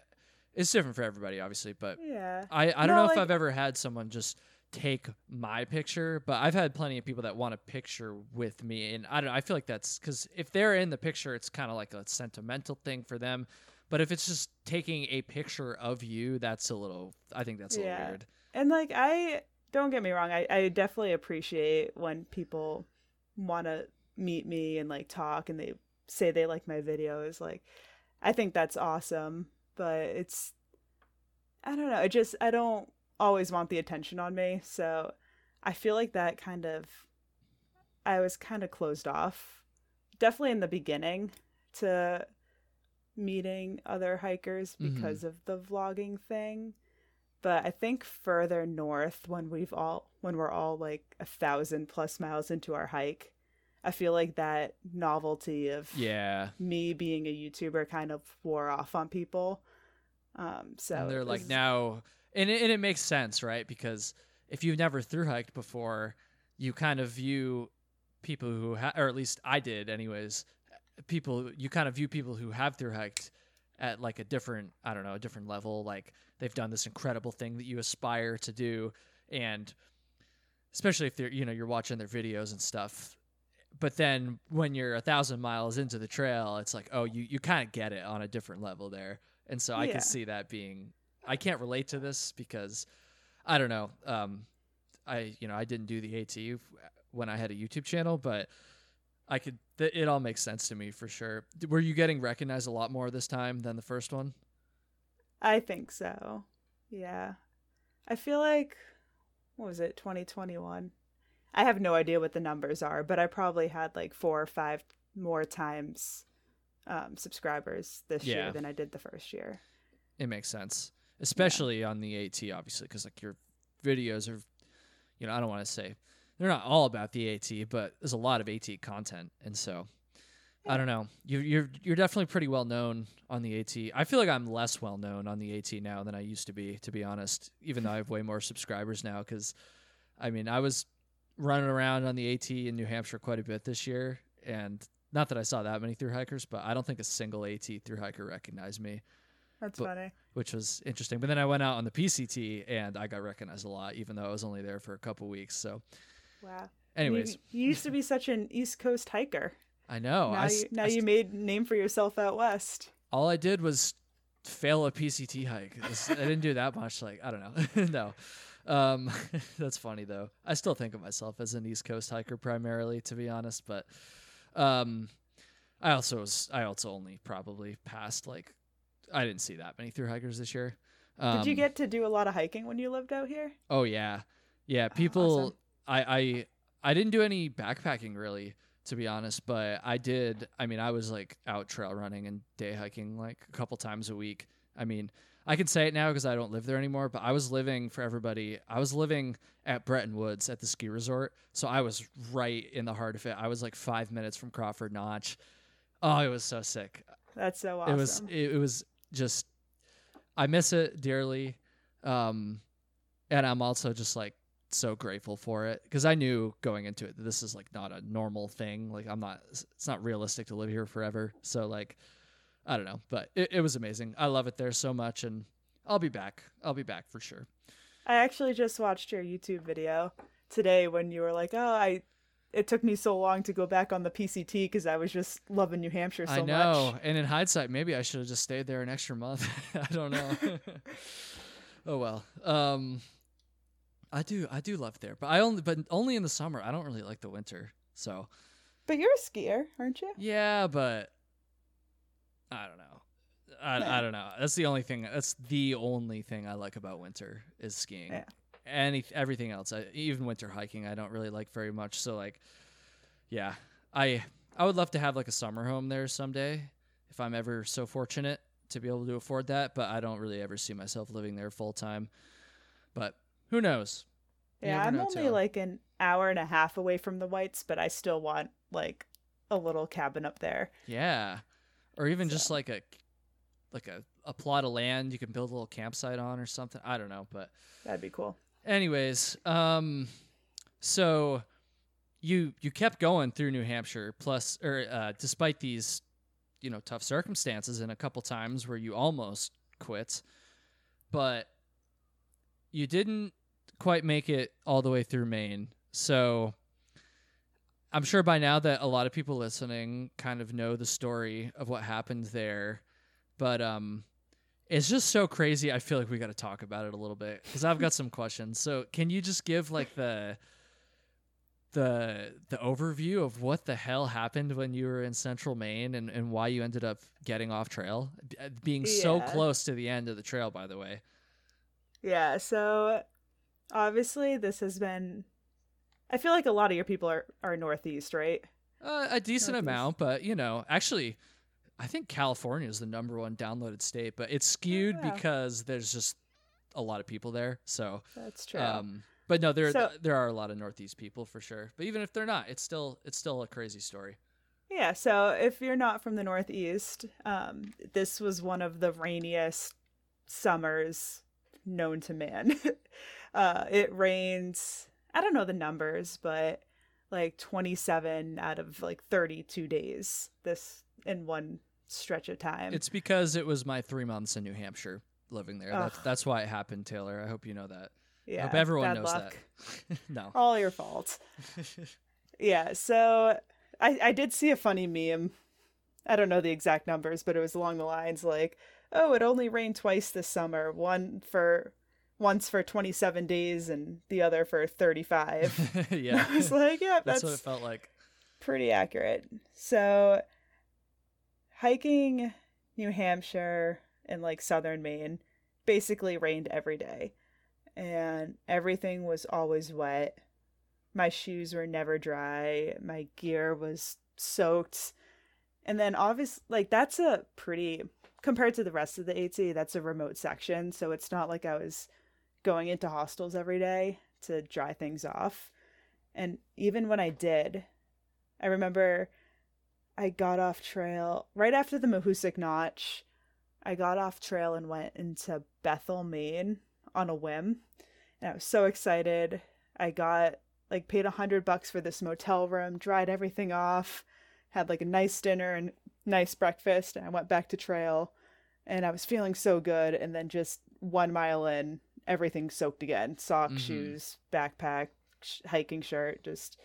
It's different for everybody, obviously, but yeah. I, I don't No, know if I've ever had someone just take my picture, but I've had plenty of people that want a picture with me, and I don't. know, I feel like that's because if they're in the picture, it's kind of like a sentimental thing for them. But if it's just taking a picture of you, that's a little. I think that's a little Yeah. weird. And like I don't get me wrong, I, I definitely appreciate when people want to meet me and like talk and they say they like my videos. Like I think that's awesome, but it's I don't know, it just I don't always want the attention on me. So I feel like that kind of I was kind of closed off. Definitely in the beginning to meeting other hikers Mhm. because of the vlogging thing but I think further north when we've all when we're all like a thousand plus miles into our hike, I feel like that novelty of Yeah. me being a YouTuber kind of wore off on people. Um, so and they're like now and it, and it makes sense right? Because if you've never through hiked before you kind of view people who ha- or at least i did anyways people you kind of view people who have through hiked at like a different i don't know a different level. Like they've done this incredible thing that you aspire to do. And especially if they're you know you're watching their videos and stuff. But then when you're a thousand miles into the trail it's like oh you, you kind of get it on a different level there. And so i can see that being i can't relate to this because i don't know um i you know i didn't do the at when i had a youtube channel but i could th- it all makes sense to me for sure were you getting recognized a lot more this time than the first one I think so. Yeah. I feel like what was it, 2021? I have no idea what the numbers are, but I probably had like four or five more times um, subscribers this Yeah. year than I did the first year. it makes sense especially on the at obviously because like your videos are you know i don't want to say they're not all about the at but there's a lot of at content and so i don't know. You, you're you're definitely pretty well known on the at i feel like i'm less well known on the at now than i used to be to be honest even though i have way more subscribers now because I mean, I was running around on the AT in New Hampshire quite a bit this year, and not that I saw that many through hikers, but I don't think a single AT through hiker recognized me, That's But- funny. which was interesting. But then I went out on the PCT and I got recognized a lot, even though I was only there for a couple weeks. So, Wow. anyways, you, you used to be such an East Coast hiker. I know. now I, you, now I you made name for yourself out west. all I did was fail a PCT hike. I didn't do that much. Like I don't know. no, um, that's funny though. I still think of myself as an East Coast hiker primarily, to be honest. But um, I also was. I also only probably passed like I didn't see that many through hikers this year. Um, Did you get to do a lot of hiking when you lived out here? Oh yeah, yeah. Oh, People, awesome. I, I, I didn't do any backpacking really, to be honest. But I did. I mean, I was like out trail running and day hiking like a couple times a week. I mean, I can say it now because I don't live there anymore. But I was living for everybody. I was living at Bretton Woods at the ski resort, so I was right in the heart of it. I was like five minutes from Crawford Notch. Oh, it was so sick That's so awesome. it was it, it was just i miss it dearly um and i'm also just like so grateful for it because i knew going into it that this is like not a normal thing like i'm not it's not realistic to live here forever so like i don't know but it, it was amazing i love it there so much and i'll be back i'll be back for sure I actually just watched your YouTube video today when you were like, "Oh, I." It took me so long to go back on the PCT because I was just loving New Hampshire so much. i know. Much. and in hindsight maybe i should have just stayed there an extra month. I don't know. Oh well. Um i do i do love there but i only but only in the summer. I don't really like the winter so. But you're a skier, aren't you? yeah but i don't know. I, I don't know. That's the only thing that's the only thing i like about winter is skiing. Yeah. Any everything else. I, even winter hiking i don't really like very much. So like yeah i i would love to have like a summer home there someday if i'm ever so fortunate to be able to afford that but i don't really ever see myself living there full time but who knows? You Yeah, I'm know, only like an hour and a half away from the Whites, but I still want like a little cabin up there. yeah or even just like a like a, a plot of land you can build a little campsite on or something. I don't know but That'd be cool. Anyways um so you you kept going through new hampshire plus or uh despite these you know tough circumstances and a couple times where you almost quit but you didn't quite make it all the way through maine. So i'm sure by now that a lot of people listening kind of know the story of what happened there but um it's just so crazy. I feel like we got to talk about it a little bit because I've got some questions. So, can you just give like the the the overview of what the hell happened when you were in Central Maine and, and why you ended up getting off trail, uh, being so close to the end of the trail? By the way, Yeah, so obviously this has been I feel like a lot of your people are, are northeast, right? uh, a decent Northeast. amount, but you know, actually, I think California is the number one downloaded state, but it's skewed wow. because there's just a lot of people there. So That's true. Um, but no, there So- there are a lot of Northeast people for sure. But even if they're not, it's still it's still a crazy story. yeah, so if you're not from the northeast, um, this was one of the rainiest summers known to man. uh, it rains. I don't know the numbers, but like 27 out of like 32 days this in one stretch of time. It's because it was my three months in New Hampshire living there. That's that's why it happened, Taylor. I hope you know that. yeah, I hope everyone knows luck. that. no. All your fault. Yeah, so I I did see a funny meme. I don't know the exact numbers, but it was along the lines like, "Oh, it only rained twice this summer. One for once for 27 days and the other for 35." yeah. I was like, "Yeah, that's that's, what it felt like. pretty accurate." So hiking New Hampshire and like southern Maine basically rained every day. And everything was always wet. My shoes were never dry. My gear was soaked. And then obviously like that's a pretty compared to the rest of the AT, that's a remote section, so it's not like I was going into hostels every day to dry things off. And even when I did, I remember I got off trail right after the Mahoosic Notch. I got off trail and went into Bethel, Maine on a whim. And I was so excited. I got like paid a hundred bucks for this motel room, dried everything off, had like a nice dinner and nice breakfast, and I went back to trail, and I was feeling so good, and then just one mile in, everything soaked again, socks, Mhm. shoes, backpack, sh- hiking shirt, just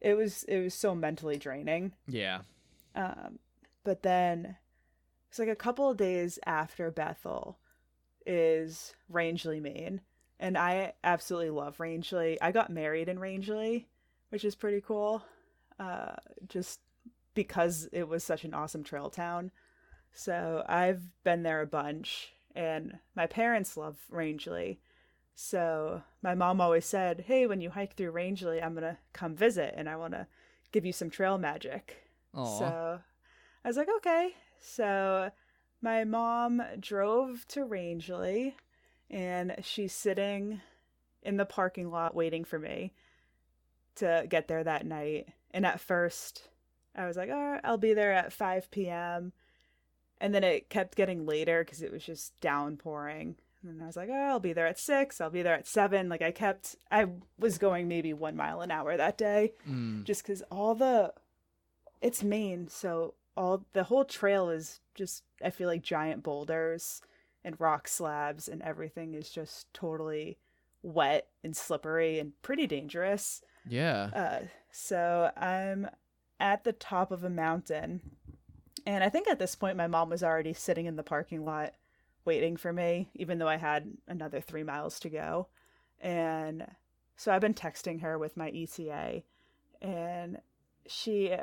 it was it was so mentally draining. Yeah. Um, but then it's like a couple of days after Bethel is Rangeley, Maine. And I absolutely love Rangeley. I got married in Rangeley, which is pretty cool. Uh, just because it was such an awesome trail town. So I've been there a bunch, and my parents love Rangeley. So my mom always said, Hey, when you hike through Rangeley, I'm going to come visit and I want to give you some trail magic. Aw. So I was like, okay. So my mom drove to Rangeley and she's sitting in the parking lot waiting for me to get there that night. And at first, I was like, all right, I'll be there at 5 p.m. And then it kept getting later because it was just downpouring. And then I was like, oh, I'll be there at 6. I'll be there at 7. Like, I kept, I was going maybe one mile an hour that day Mm. just because all the it's Maine, so all the whole trail is just I feel like giant boulders and rock slabs and everything is just totally wet and slippery and pretty dangerous. Yeah. Uh, so I'm at the top of a mountain, and I think at this point my mom was already sitting in the parking lot waiting for me, even though I had another three miles to go. And so I've been texting her with my ETA, and she,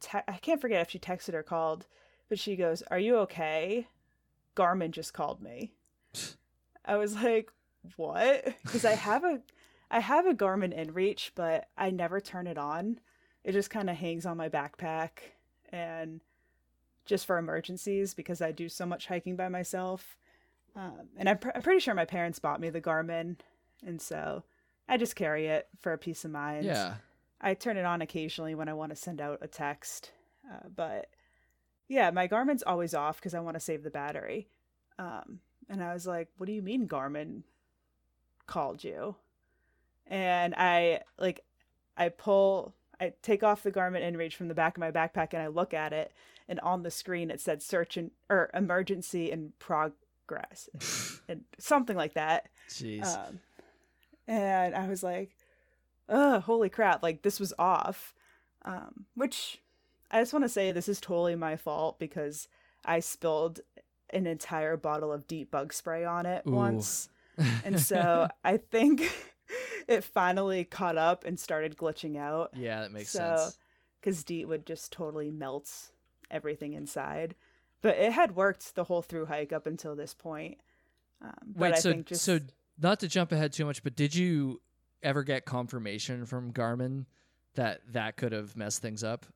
te- I can't forget if she texted or called, but she goes, "Are you okay?" Garmin just called me. I was like, "What?" Because I have a, I have a Garmin InReach, but I never turn it on. It just kind of hangs on my backpack, and just for emergencies because I do so much hiking by myself. Um, and I'm, pr- I'm pretty sure my parents bought me the Garmin, and so I just carry it for a peace of mind. Yeah. I turn it on occasionally when I want to send out a text, uh, but yeah, my Garmin's always off because I want to save the battery. Um, and I was like, "What do you mean Garmin called you?" And I like, I pull, I take off the Garmin InReach from the back of my backpack and I look at it, and on the screen it said "search and or emergency in progress," and something like that. Jeez. Um, and I was like, oh, holy crap, like this was off. Um, which I just want to say this is totally my fault because I spilled an entire bottle of DEET bug spray on it Ooh. once. And so I think it finally caught up and started glitching out yeah, that makes so- sense. because DEET would just totally melt everything inside. But it had worked the whole through hike up until this point. Um, but Wait, I so think just so not to jump ahead too much, but did you ever get confirmation from Garmin that that could have messed things up?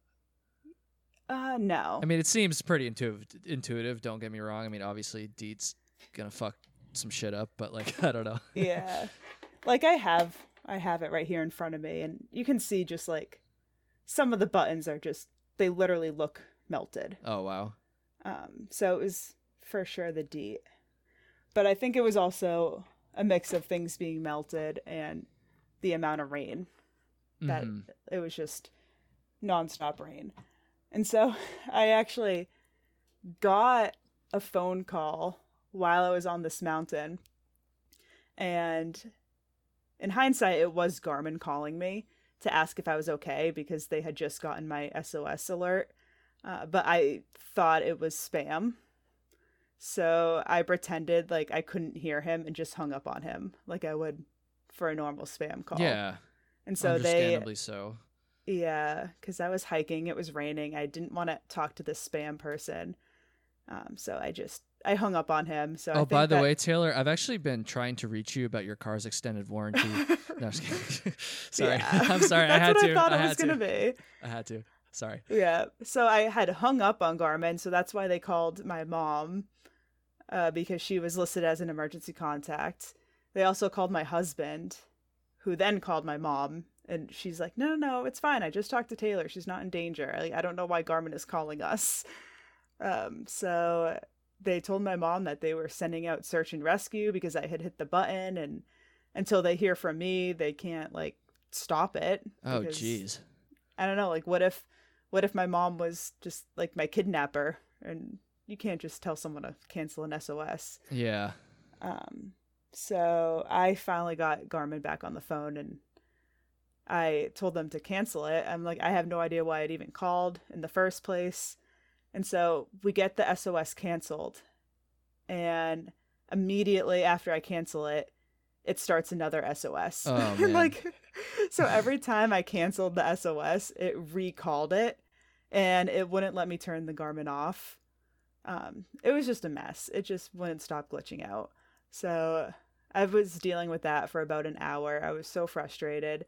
uh, no. I mean, it seems pretty intuitive. Intuitive. Don't get me wrong. I mean, obviously, Deet's gonna fuck some shit up, but like, I don't know. yeah like i have i have it right here in front of me and you can see just like some of the buttons are just they literally look melted Oh wow. um so it was for sure the d but i think it was also a mix of things being melted and the amount of rain that Mhm. it was just nonstop rain. And so I actually got a phone call while I was on this mountain. And in hindsight, it was Garmin calling me to ask if I was okay because they had just gotten my SOS alert. Uh, but I thought it was spam. So I pretended like I couldn't hear him and just hung up on him like I would for a normal spam call. Yeah. And so they understandably so. yeah, because I was hiking, it was raining. I didn't want to talk to this spam person, um, so I just I hung up on him. So I Oh, by the that- way, Taylor, I've actually been trying to reach you about your car's extended warranty. no, I'm sorry, Yeah. I'm sorry. That's I had what to. I thought it was to. gonna be. I had to. Sorry. Yeah, so I had hung up on Garmin, so that's why they called my mom, uh, because she was listed as an emergency contact. They also called my husband, who then called my mom, and she's like, "No, no, no, it's fine. I just talked to Taylor. She's not in danger. Like, I don't know why Garmin is calling us." Um, so they told my mom that they were sending out search and rescue because I had hit the button, and until they hear from me, they can't like stop it. Oh, jeez. I don't know, like what if what if my mom was just like my kidnapper and you can't just tell someone to cancel an SOS. Yeah. Um so I finally got Garmin back on the phone and I told them to cancel it. I'm like I have no idea why it even called in the first place. And so we get the SOS canceled and immediately after I cancel it it starts another SOS. Oh, like so every time I canceled the SOS, it recalled it and it wouldn't let me turn the Garmin off. Um, it was just a mess. It just wouldn't stop glitching out. So I was dealing with that for about an hour. I was so frustrated.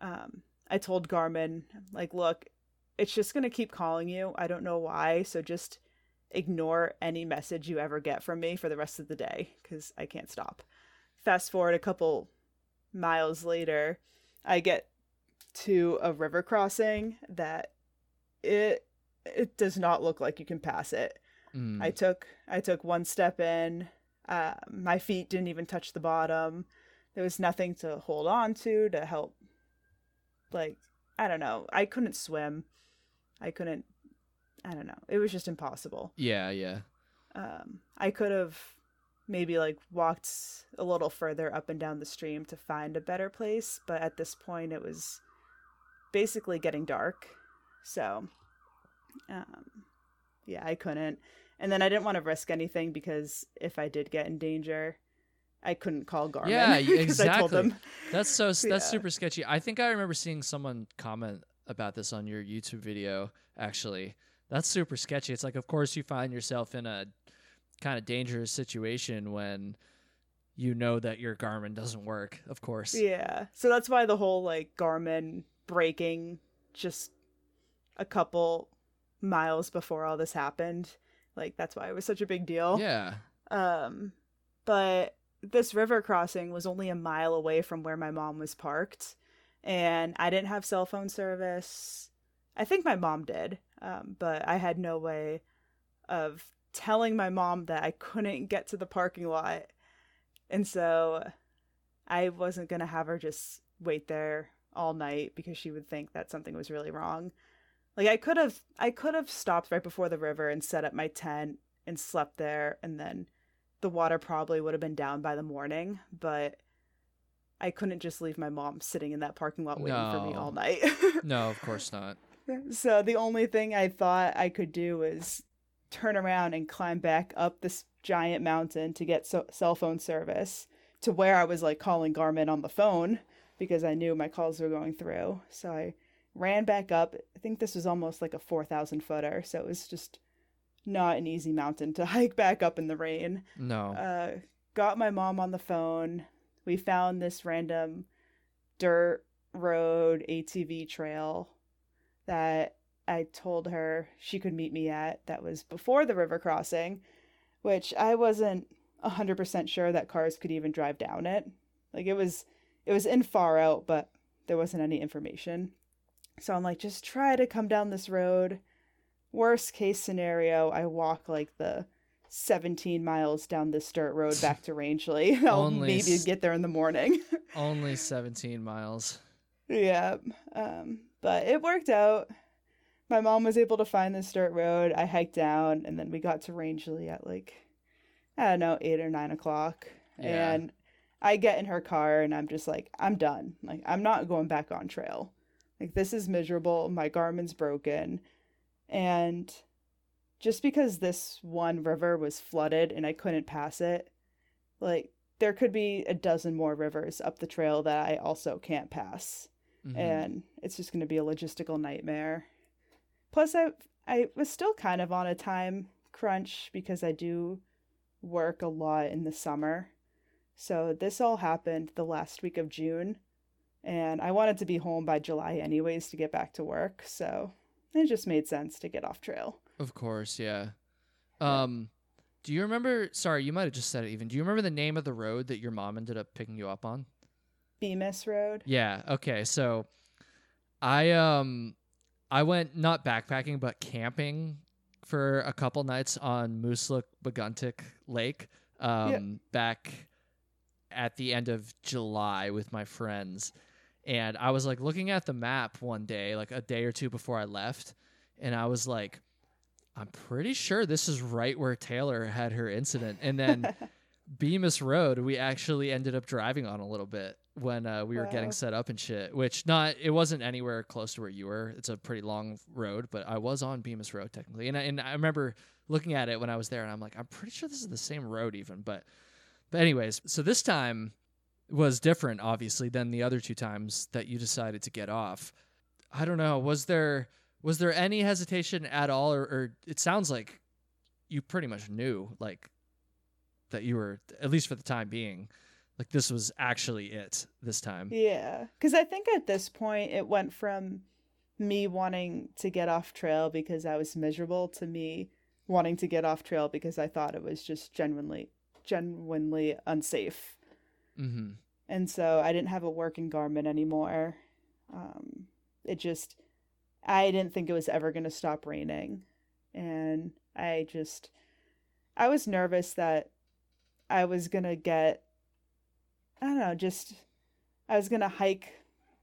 Um, I told Garmin, like, look, it's just going to keep calling you. I don't know why. So just ignore any message you ever get from me for the rest of the day because I can't stop. Fast forward a couple miles later, I get to a river crossing that it it does not look like you can pass it. Mm. I took I took one step in. Uh, my feet didn't even touch the bottom. There was nothing to hold on to to help. Like I don't know. I couldn't swim. I couldn't. I don't know. It was just impossible. yeah, yeah. Um, I could have maybe like walked a little further up and down the stream to find a better place, but at this point it was basically getting dark. So, um, yeah, I couldn't. And then I didn't want to risk anything because if I did get in danger, I couldn't call Garmin. Yeah, because I told exactly. That's so that's Yeah. super sketchy. I think I remember seeing someone comment about this on your YouTube video actually. That's super sketchy. It's like of course you find yourself in a kind of dangerous situation when you know that your Garmin doesn't work, of course. Yeah. So that's why the whole like Garmin breaking just a couple miles before all this happened. Like that's why it was such a big deal. Yeah. Um but this river crossing was only a mile away from where my mom was parked and I didn't have cell phone service. I think my mom did. Um but I had no way of telling my mom that I couldn't get to the parking lot. And so I wasn't going to have her just wait there all night because she would think that something was really wrong. Like I could have I could have stopped right before the river and set up my tent and slept there and then the water probably would have been down by the morning, but I couldn't just leave my mom sitting in that parking lot waiting for me all night. No, of course not. so the only thing I thought I could do was turn around and climb back up this giant mountain to get so- cell phone service to where I was like calling Garmin on the phone because I knew my calls were going through. So I ran back up. I think this was almost like a 4,000 footer. So it was just not an easy mountain to hike back up in the rain No. uh, got my mom on the phone. We found this random dirt road ATV trail that I told her she could meet me at that was before the river crossing, which I wasn't 100% sure that cars could even drive down it. Like it was it was in FarOut, but there wasn't any information. So I'm like just try to come down this road. Worst case scenario, I walk like the 17 miles down this dirt road back to Rangeley. I'll Only maybe s- get there in the morning. Only 17 miles. yeah. Um, but it worked out. My mom was able to find this dirt road. I hiked down, and then we got to Rangeley at like, I don't know, eight or nine o'clock. Yeah. And I get in her car, and I'm just like, I'm done. Like, I'm not going back on trail. Like, this is miserable. My Garmin's broken. And just because this one river was flooded and I couldn't pass it, like, there could be a dozen more rivers up the trail that I also can't pass Mhm. and it's just going to be a logistical nightmare. Plus, I I was still kind of on a time crunch because I do work a lot in the summer. So this all happened the last week of June, and I wanted to be home by July anyways to get back to work. So it just made sense to get off trail. Of course, yeah. Um, do you remember? Sorry, you might have just said it. Even. Do you remember the name of the road that your mom ended up picking you up on? Bemis Road. Yeah. Okay. So, I um, I went not backpacking but camping for a couple nights on Moosluk Baguntik Lake. Um, back at the end of July with my friends. And I was like looking at the map one day, like a day or two before I left, and I was like, I'm pretty sure this is right where Taylor had her incident. And then Bemis Road, we actually ended up driving on a little bit when uh, we were getting set up and shit. Which not, it wasn't anywhere close to where you were. It's a pretty long road, but I was on Bemis Road technically, and I, and I remember looking at it when I was there, and I'm like, I'm pretty sure this is the same road even. But, but anyways, so this time was different, obviously, than the other two times that you decided to get off. I don't know. Was there was there any hesitation at all, or, or it sounds like you pretty much knew, like that you were at least for the time being, like this was actually it this time. Yeah, because I think at this point it went from me wanting to get off trail because I was miserable to me wanting to get off trail because I thought it was just genuinely, genuinely unsafe. Mm-hmm. And so I didn't have a working Garmin anymore. Um, it just, I didn't think it was ever going to stop raining. And I just, I was nervous that I was going to get, I don't know, just, I was going to hike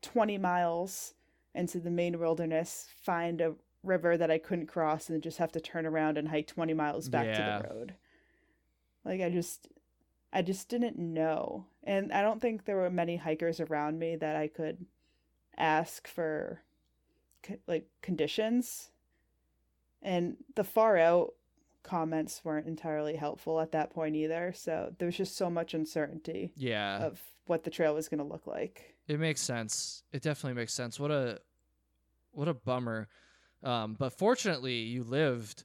20 miles into the Maine wilderness, find a river that I couldn't cross, and just have to turn around and hike 20 miles back Yeah. to the road. Like, I just, I just didn't know. And I don't think there were many hikers around me that I could ask for like conditions. And the FarOut comments weren't entirely helpful at that point either. So there was just so much uncertainty Yeah, of what the trail was going to look like. it makes sense. It definitely makes sense. What a what a bummer. Um, but fortunately, you lived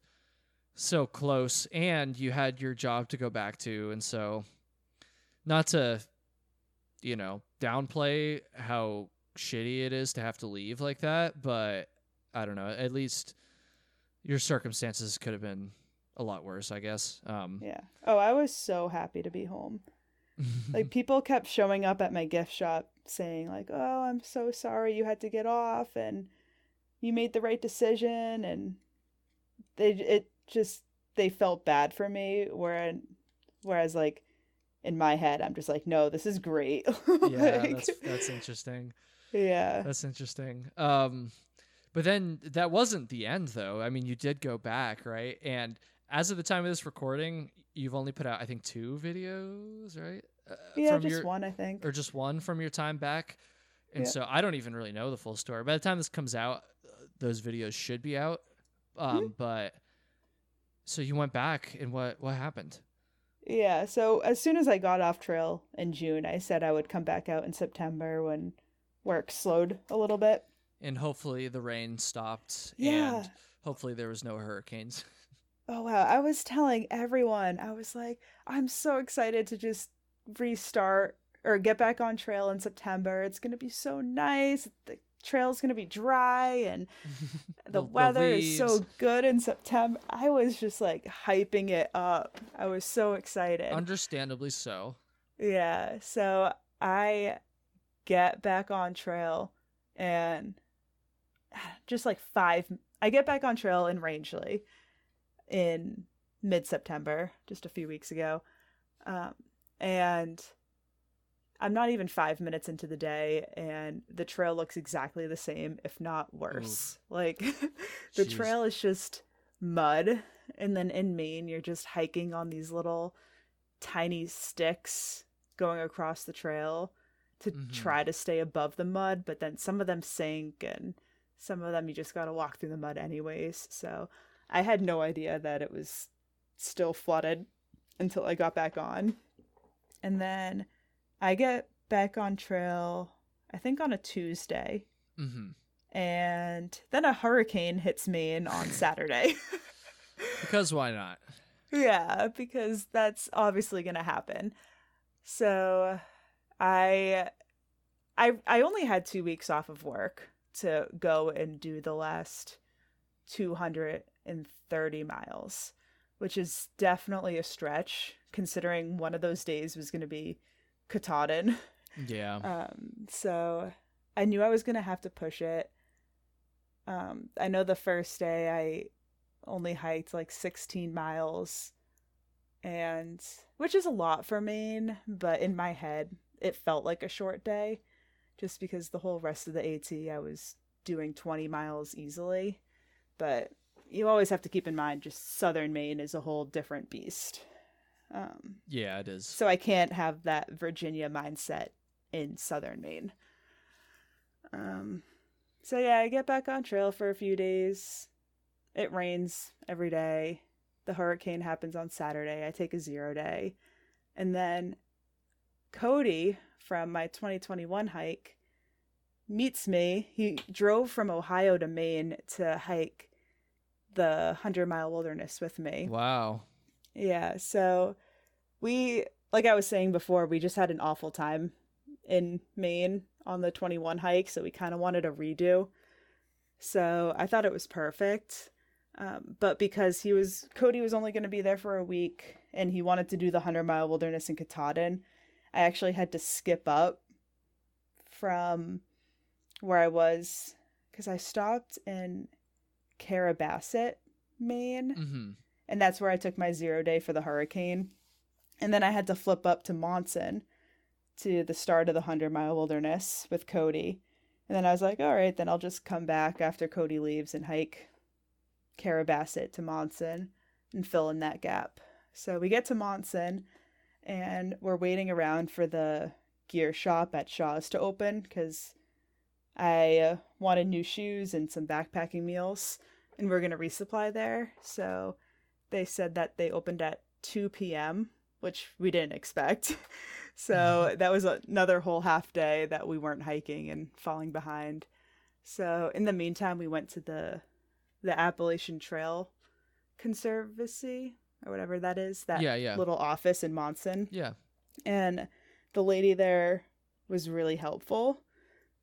so close, and you had your job to go back to, and so not to you know downplay how shitty it is to have to leave like that, but I don't know. At least your circumstances could have been a lot worse, I guess. Um, Yeah. Oh, I was so happy to be home. Like people kept showing up at my gift shop saying like, "Oh, I'm so sorry you had to get off and you made the right decision." And they it just they felt bad for me whereas whereas like in my head I'm just like, "No, this is great." yeah, that's that's interesting. yeah. That's interesting. Um, but then that wasn't the end, though. I mean, you did go back, right? And as of the time of this recording, you've only put out, I think, two videos, right? Uh, Yeah, from just your, one, I think. or just one from your time back. And Yeah. so I don't even really know the full story. By the time this comes out, uh, those videos should be out. Mm-hmm. Um, but so you went back, and what what happened? Yeah, so as soon as I got off trail in June, I said I would come back out in September when work slowed a little bit. And hopefully the rain stopped, Yeah. and hopefully there was no hurricanes. Oh wow, I was telling everyone, I was like, I'm so excited to just restart or get back on trail in September. It's going to be so nice. The trail's going to be dry and the, weather is so good in September. I was just like hyping it up. I was so excited. Understandably so. Yeah, so I get back on trail and just like five, I get back on trail in Rangeley in mid September, just a few weeks ago. Um, and I'm not even five minutes into the day, and the trail looks exactly the same, if not worse. Like, the Jeez. trail is just mud. And then in Maine, you're just hiking on these little tiny sticks going across the trail to Mhm. try to stay above the mud, but then some of them sink and some of them you just got to walk through the mud anyways. So I had no idea that it was still flooded until I got back on. And then I get back on trail, I think on a Tuesday. hmm And then a hurricane hits Maine on Saturday. Because why not? Yeah, because that's obviously going to happen. So I I I only had 2 weeks off of work to go and do the last 230 miles, which is definitely a stretch considering one of those days was going to be Katahdin. Yeah. Um, so I knew I was gonna have to push it. Um, I know the first day I only hiked like 16 miles, and which is a lot for Maine, but in my head, it felt like a short day just because the whole rest of the AT I was doing 20 miles easily. But you always have to keep in mind just southern Maine is a whole different beast. Um, yeah, it is. so I can't have that Virginia mindset in southern Maine. Um, so yeah, I get back on trail for a few days. It rains every day. The hurricane happens on Saturday. I take a zero day. And then Cody from my 2021 hike meets me. He drove from Ohio to Maine to hike the 100 mile wilderness with me. Wow. Yeah, so we like I was saying before, we just had an awful time in Maine on the 21 hike, so we kind of wanted a redo. So I thought it was perfect. Um, but because he was Cody was only going to be there for a week and he wanted to do the 100 mile wilderness in Katahdin, I actually had to skip up from where I was because I stopped in Carrabassett, Maine hmm and that's where I took my zero day for the hurricane. And then I had to flip up to Monson to the start of the 100 mile wilderness with Cody. And then I was like, all right, then I'll just come back after Cody leaves and hike Carrabassett to Monson and fill in that gap. So we get to Monson and we're waiting around for the gear shop at Shaw's to open because I uh, wanted new shoes and some backpacking meals and we're going to resupply there. So they said that they opened at 2 p.m., which we didn't expect. so mm-hmm. that was another whole half day that we weren't hiking and falling behind. So in the meantime, we went to the the Appalachian Trail Conservancy or whatever that is, that Yeah, yeah. little office in Monson. Yeah. And the lady there was really helpful,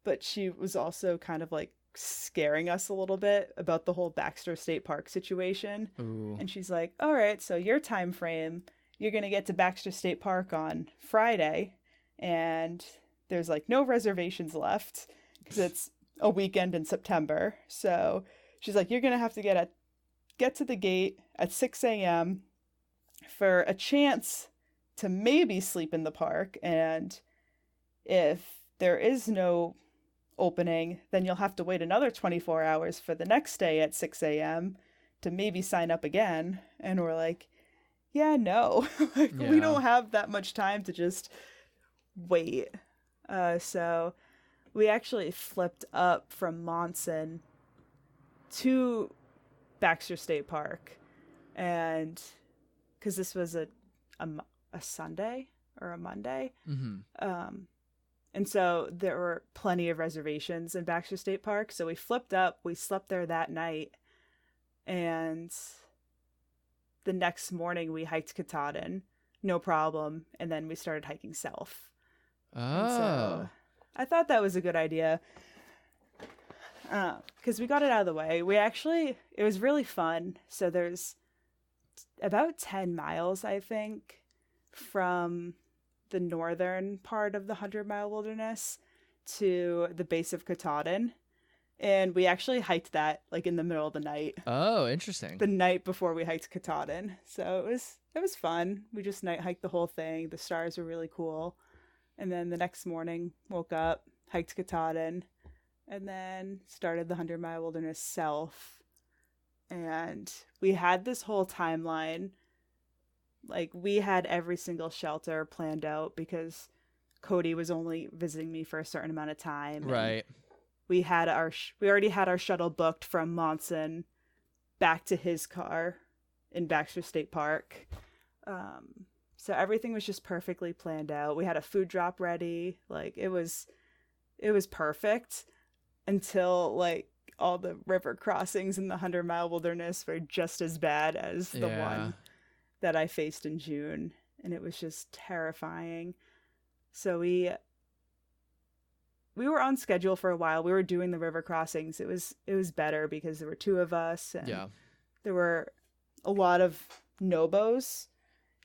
but she was also kind of like scaring us a little bit about the whole Baxter State Park situation. Ooh. And she's like, "All right, so your time frame, you're going to get to Baxter State Park on Friday and there's like no reservations left cuz it's a weekend in September. So she's like, you're going to have to get at get to the gate at 6 a.m. for a chance to maybe sleep in the park and if there is no opening, then you'll have to wait another 24 hours for the next day at 6 a.m. to maybe sign up again. And we're like, yeah, no, like, we don't have that much time to just wait. Uh, so we actually flipped up from Monson to Baxter State Park. And because this was a, a, a Sunday or a Monday, hmm um, and so there were plenty of reservations in Baxter State Park. So we flipped up. We slept there that night. And the next morning we hiked Katahdin, no problem. And then we started hiking south. Oh. so I thought that was a good idea. Um, because we got it out of the way. We actually, it was really fun. So there's about 10 miles, I think, from the northern part of the 100 mile wilderness to the base of Katahdin. And we actually hiked that like in the middle of the night, oh, interesting. the night before we hiked Katahdin. So it was it was fun. We just night hiked the whole thing. The stars were really cool. And then the next morning, woke up, hiked Katahdin, and then started the 100 mile wilderness south. And we had this whole timeline. Like, we had every single shelter planned out because Cody was only visiting me for a certain amount of time. right. we had our sh- we already had our shuttle booked from Monson back to his car in Baxter State Park. Um, so everything was just perfectly planned out. We had a food drop ready. Like it was it was perfect until like all the river crossings in the 100 mile wilderness were just as bad as the yeah. one that I faced in June and it was just terrifying. So we we were on schedule for a while. We were doing the river crossings. It was it was better because there were two of us and Yeah. there were a lot of nobos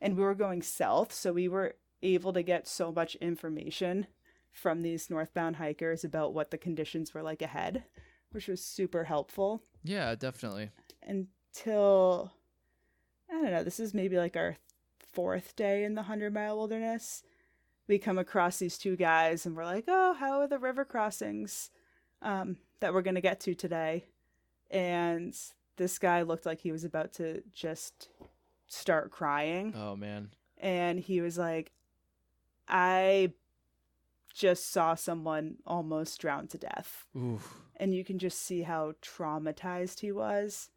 and we were going south, so we were able to get so much information from these northbound hikers about what the conditions were like ahead, which was super helpful Yeah, definitely. until I don't know, this is maybe like our fourth day in the 100 mile wilderness, we come across these two guys and we're like, oh, how are the river crossings um, that we're going to get to today? And this guy looked like he was about to just start crying. Oh, man. And he was like, I just saw someone almost drown to death. Oof. And you can just see how traumatized he was.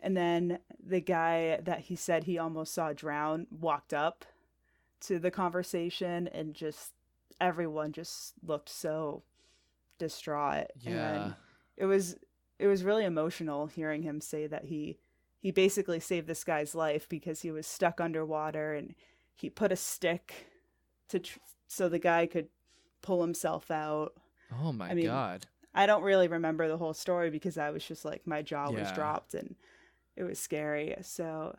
And then the guy that he said he almost saw drown walked up to the conversation and just everyone just looked so distraught. Yeah. And it was it was really emotional hearing him say that he he basically saved this guy's life because he was stuck underwater and he put a stick to tr- so the guy could pull himself out. Oh my I mean, god. I don't really remember the whole story because I was just like my jaw was dropped and it was scary. So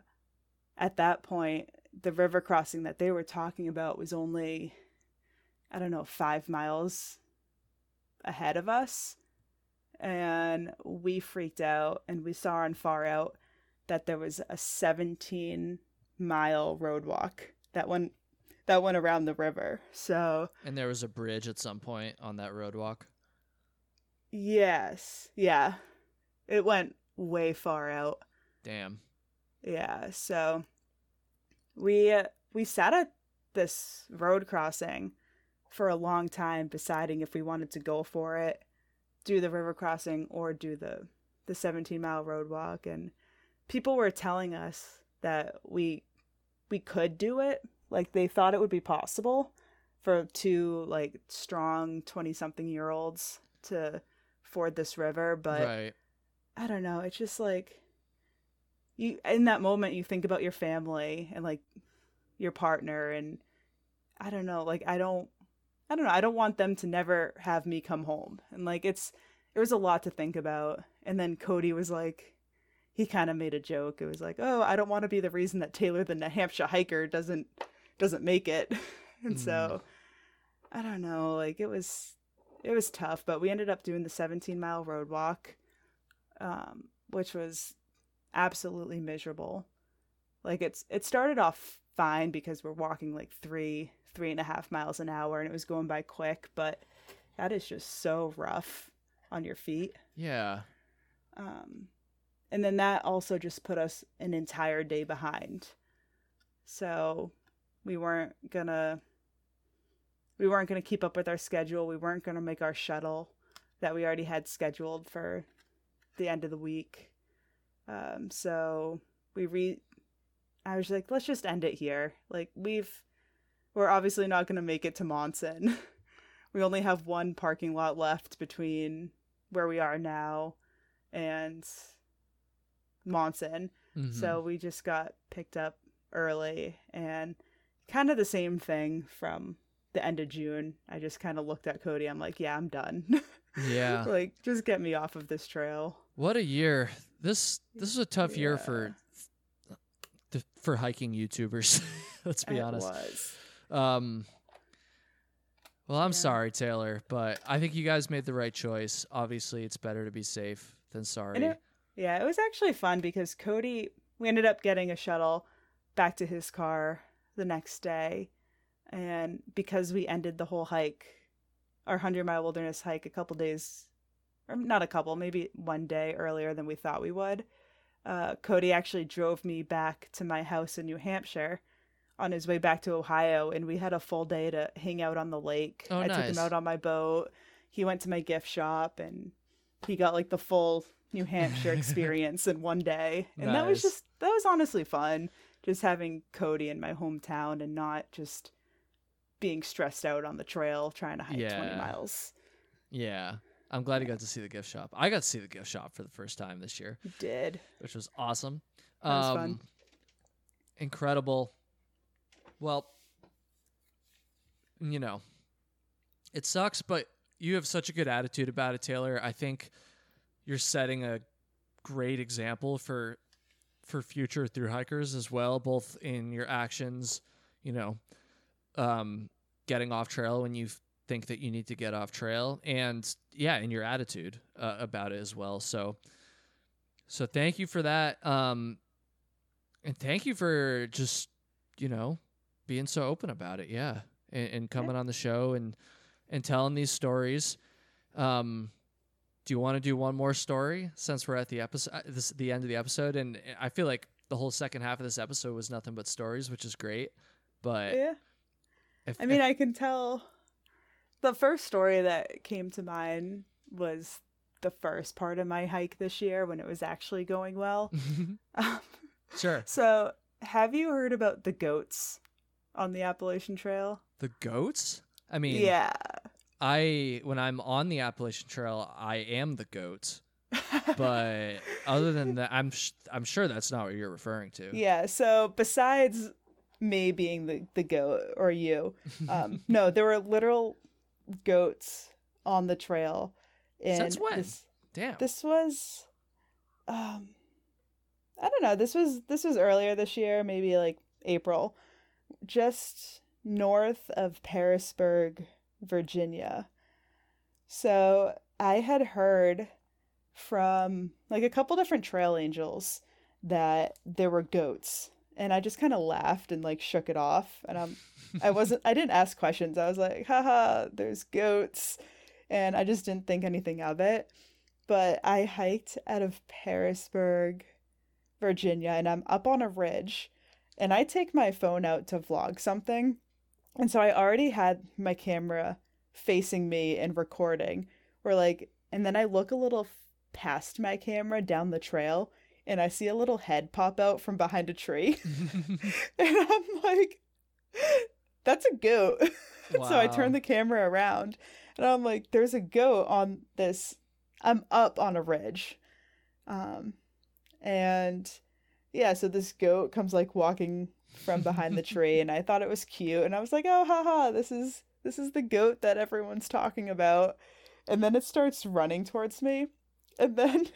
at that point, the river crossing that they were talking about was only I don't know, 5 miles ahead of us. And we freaked out and we saw on FarOut that there was a 17 mile road walk that went that went around the river. So And there was a bridge at some point on that road walk. Yes. Yeah. It went way far out. Damn. Yeah. So we uh, we sat at this road crossing for a long time deciding if we wanted to go for it, do the river crossing or do the the 17 mile road walk and people were telling us that we we could do it like they thought it would be possible for two like strong 20 something year olds to ford this river but right. I don't know. It's just like you in that moment you think about your family and like your partner and I don't know, like I don't I don't know, I don't want them to never have me come home. And like it's it was a lot to think about. And then Cody was like he kind of made a joke. It was like, "Oh, I don't want to be the reason that Taylor the Nahamsha hiker doesn't doesn't make it." and so I don't know, like it was it was tough, but we ended up doing the 17 mile road walk um, which was absolutely miserable. Like it's it started off fine because we're walking like three three and a half miles an hour and it was going by quick, but that is just so rough on your feet. Yeah. Um, and then that also just put us an entire day behind. So we weren't gonna we weren't gonna keep up with our schedule. We weren't gonna make our shuttle that we already had scheduled for the end of the week. Um, so we re I was like, let's just end it here. Like we've we're obviously not gonna make it to Monson. we only have one parking lot left between where we are now and Monson. Mhm. So we just got picked up early and kind of the same thing from the end of June. I just kind of looked at Cody. I'm like, yeah, I'm done. yeah. like, just get me off of this trail. What a year. This this is a tough year for for hiking YouTubers. Let's be It honest. was. Um Well, I'm Yeah. sorry, Taylor, but I think you guys made the right choice. Obviously, it's better to be safe than sorry. it- Yeah, it was actually fun because Cody, we ended up getting a shuttle back to his car the next day. And because we ended the whole hike, our 100 mile wilderness hike, a couple days, or not a couple, maybe one day earlier than we thought we would, uh, Cody actually drove me back to my house in New Hampshire on his way back to Ohio. And we had a full day to hang out on the lake. Oh, I took him out on my boat. He went to my gift shop and he got like the full New Hampshire experience in one day. And that was just that was honestly fun. Just having Cody in my hometown and not just being stressed out on the trail trying to hike 20 miles. yeah. I'm glad you got to see the gift shop. I got to see the gift shop for the first time this year, You did. which was awesome. That was um, fun. Incredible. Well, you know, it sucks, but you have such a good attitude about it, Taylor. I think you're setting a great example for for future through hikers as well, both in your actions, you know, um, getting off trail when you think that you need to get off trail, and yeah, in your attitude uh, about it as well. So, so thank you for that, um, and thank you for just you know being so open about it. Yeah, and, and coming on the show and and telling these stories. Um, do you want to do one more story since we're at the episode, uh, this the end of the episode, and I feel like the whole second half of this episode was nothing but stories, which is great. But Yeah. if, I mean, if- I can tell the first story that came to mind was the first part of my hike this year when it was actually going well. Um, sure, so, have you heard about the goats on the Appalachian Trail? the goats. I mean, yeah. I when I'm on the Appalachian Trail, I am the goat. But other than that, I'm sh- I'm sure that's not what you're referring to. yeah. So, besides me being the, the goat or you, um, no, there were literal goats on the trail. And Since when? This, Damn. this was um i don't know this was this was earlier this year maybe like april just north of Pearisburg virginia so i had heard from like a couple different trail angels that there were goats and i just kind of laughed and like shook it off and i'm i wasn't i didn't ask questions i was like haha there's goats and i just didn't think anything of it but I hiked out of Pearisburg, Virginia, and I'm up on a ridge. And I take my phone out to vlog something. And so I already had my camera facing me and recording. Or like, and then I look a little past my camera down the trail and I see a little head pop out from behind a tree. and I'm like, that's a goat. so I turn the camera around and I'm like, there's a goat on this. I'm up on a ridge. Um, and yeah, so this goat comes like walking from behind the tree and I thought it was cute and I was like, oh, haha, this is this is the goat that everyone's talking about. And then it starts running towards me. And then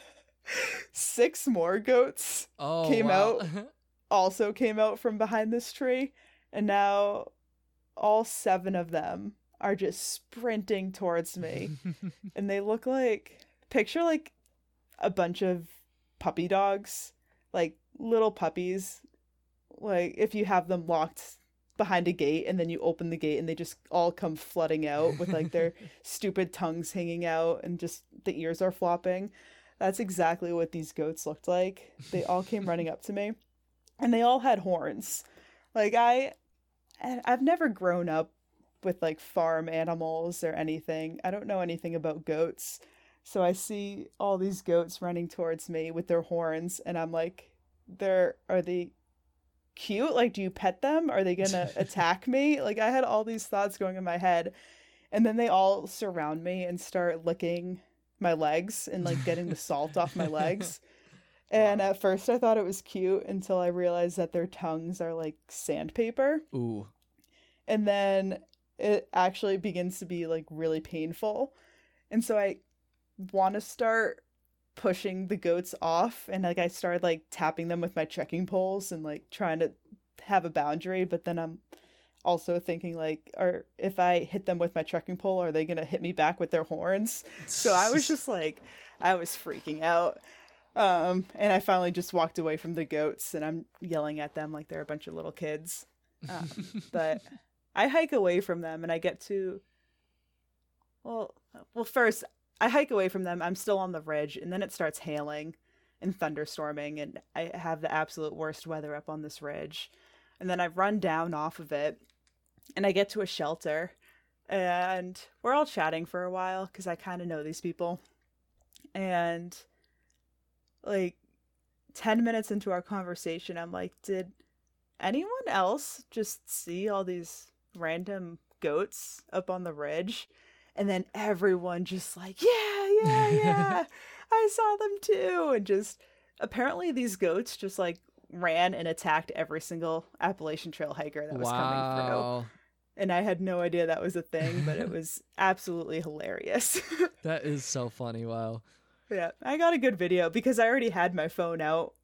six more goats oh, came wow. also came out from behind this tree, and now all seven of them are just sprinting towards me, and they look like picture like a bunch of puppy dogs, like little puppies, like if you have them locked behind a gate and then you open the gate and they just all come flooding out with like their stupid tongues hanging out and just the ears are flopping. That's exactly what these goats looked like. They all came running up to me and they all had horns. Like I and I've never grown up with like farm animals or anything. I don't know anything about goats. So I see all these goats running towards me with their horns and I'm like they're are they cute? Like do you pet them? Are they going to attack me? Like I had all these thoughts going in my head. And then they all surround me and start licking my legs and like getting the salt off my legs. And Wow. at first I thought it was cute until I realized that their tongues are like sandpaper. Ooh. And then it actually begins to be like really painful. And so I want to start pushing the goats off and like I started like tapping them with my trekking poles and like trying to have a boundary, but then I'm also thinking like or if I hit them with my trekking pole are they going to hit me back with their horns? So I was just like, I was freaking out. Um, and I finally just walked away from the goats and I'm yelling at them like they're a bunch of little kids. Um, but I hike away from them and I get to, well, well, first I hike away from them. I'm still on the ridge and then it starts hailing and thunderstorming and I have the absolute worst weather up on this ridge. And then I run down off of it and I get to a shelter and we're all chatting for a while because I kind of know these people. And like 10 minutes into our conversation, I'm like, did anyone else just see all these random goats up on the ridge? And then everyone just like, yeah, yeah, yeah, I saw them too. And just apparently these goats just like ran and attacked every single Appalachian Trail hiker that was coming through and I had no idea that was a thing, but it was absolutely hilarious. That is so funny. Wow. yeah, I got a good video because I already had my phone out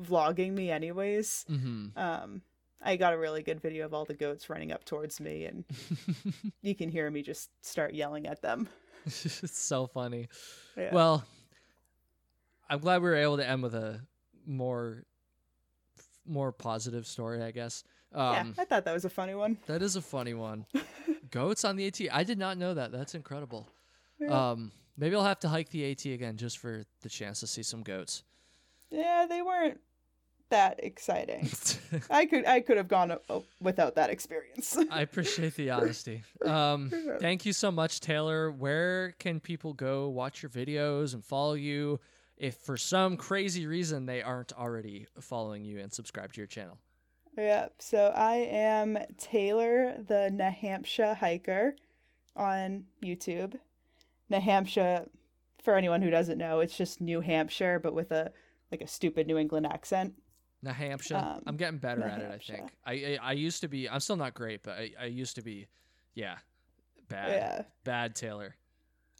vlogging me anyways. hmm Um I got a really good video of all the goats running up towards me and you can hear me just start yelling at them. it's so funny. Yeah. Well, I'm glad we were able to end with a more more positive story, I guess. yeah, Um, I thought that was a funny one. That is a funny one. Goats on the AT. I did not know that. That's incredible. Yeah. Um, maybe I'll have to hike the AT again just for the chance to see some goats. Yeah, they weren't that exciting. I could I could have gone uh, without that experience. I appreciate the honesty. Um, thank you so much, Taylor. Where can people go watch your videos and follow you if for some crazy reason they aren't already following you and subscribed to your channel? yeah, so I am Taylor the Nahamsha hiker on YouTube. Nahamsha, for anyone who doesn't know, it's just New Hampshire, but with a like a stupid New England accent. Nahamsha. Um, I'm getting better New at it. I think. I, I I used to be. I'm still not great, but I, I used to be. Yeah, bad. Yeah, Bad Taylor.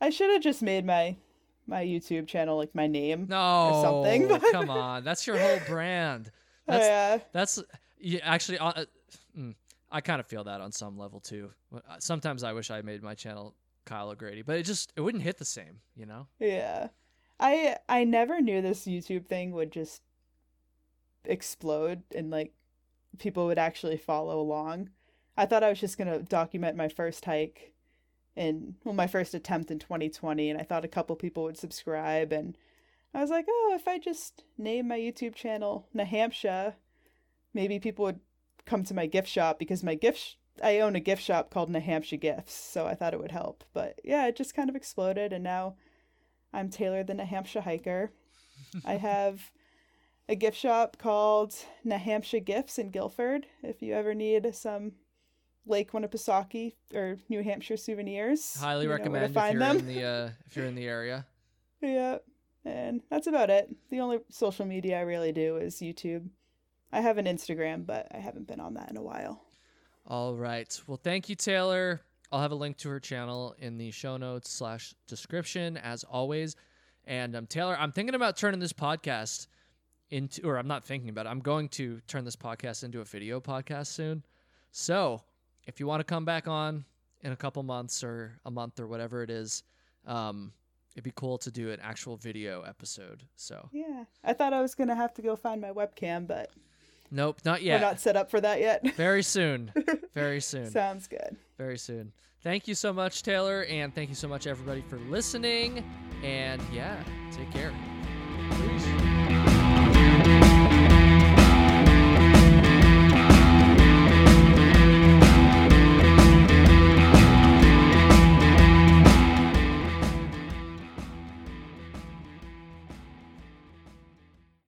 I should have just made my my YouTube channel like my name. No, something. come on. That's your whole brand. Oh, That's yeah, that's yeah, actually. Uh, uh, mm, I kind of feel that on some level too. Uh, Sometimes I wish I made my channel Kyle O'Grady, but it just it wouldn't hit the same, you know. yeah. I I never knew this YouTube thing would just explode and like people would actually follow along. I thought I was just gonna document my first hike and well my first attempt in 2020 and I thought a couple people would subscribe and I was like, oh, if I just name my YouTube channel Nahamsha, maybe people would come to my gift shop because my gift sh- I own a gift shop called Nahamsha Gifts, so I thought it would help. But yeah, it just kind of exploded and now I'm Taylor the Nahamsha hiker. I have a gift shop called Nahamsha Gifts in Gilford. If you ever need some Lake Winnipesaukee or New Hampshire souvenirs, Highly you recommend if you're them. in the uh, if you're in the area. Yeah, and that's about it. The only social media I really do is YouTube. I have an Instagram, but I haven't been on that in a while. All right. Well, thank you, Taylor. I'll have a link to her channel in the show notes slash description as always. And um, Taylor, I'm thinking about turning this podcast into, or I'm not thinking about it. I'm going to turn this podcast into a video podcast soon. So if you want to come back on in a couple months or a month or whatever it is, um, it'd be cool to do an actual video episode. So Yeah, I thought I was gonna have to go find my webcam, but nope, not yet. we're not set up for that yet. Very soon. Very soon. Sounds good. very soon. Thank you so much, Taylor, and thank you so much, everybody, for listening. And yeah, take care.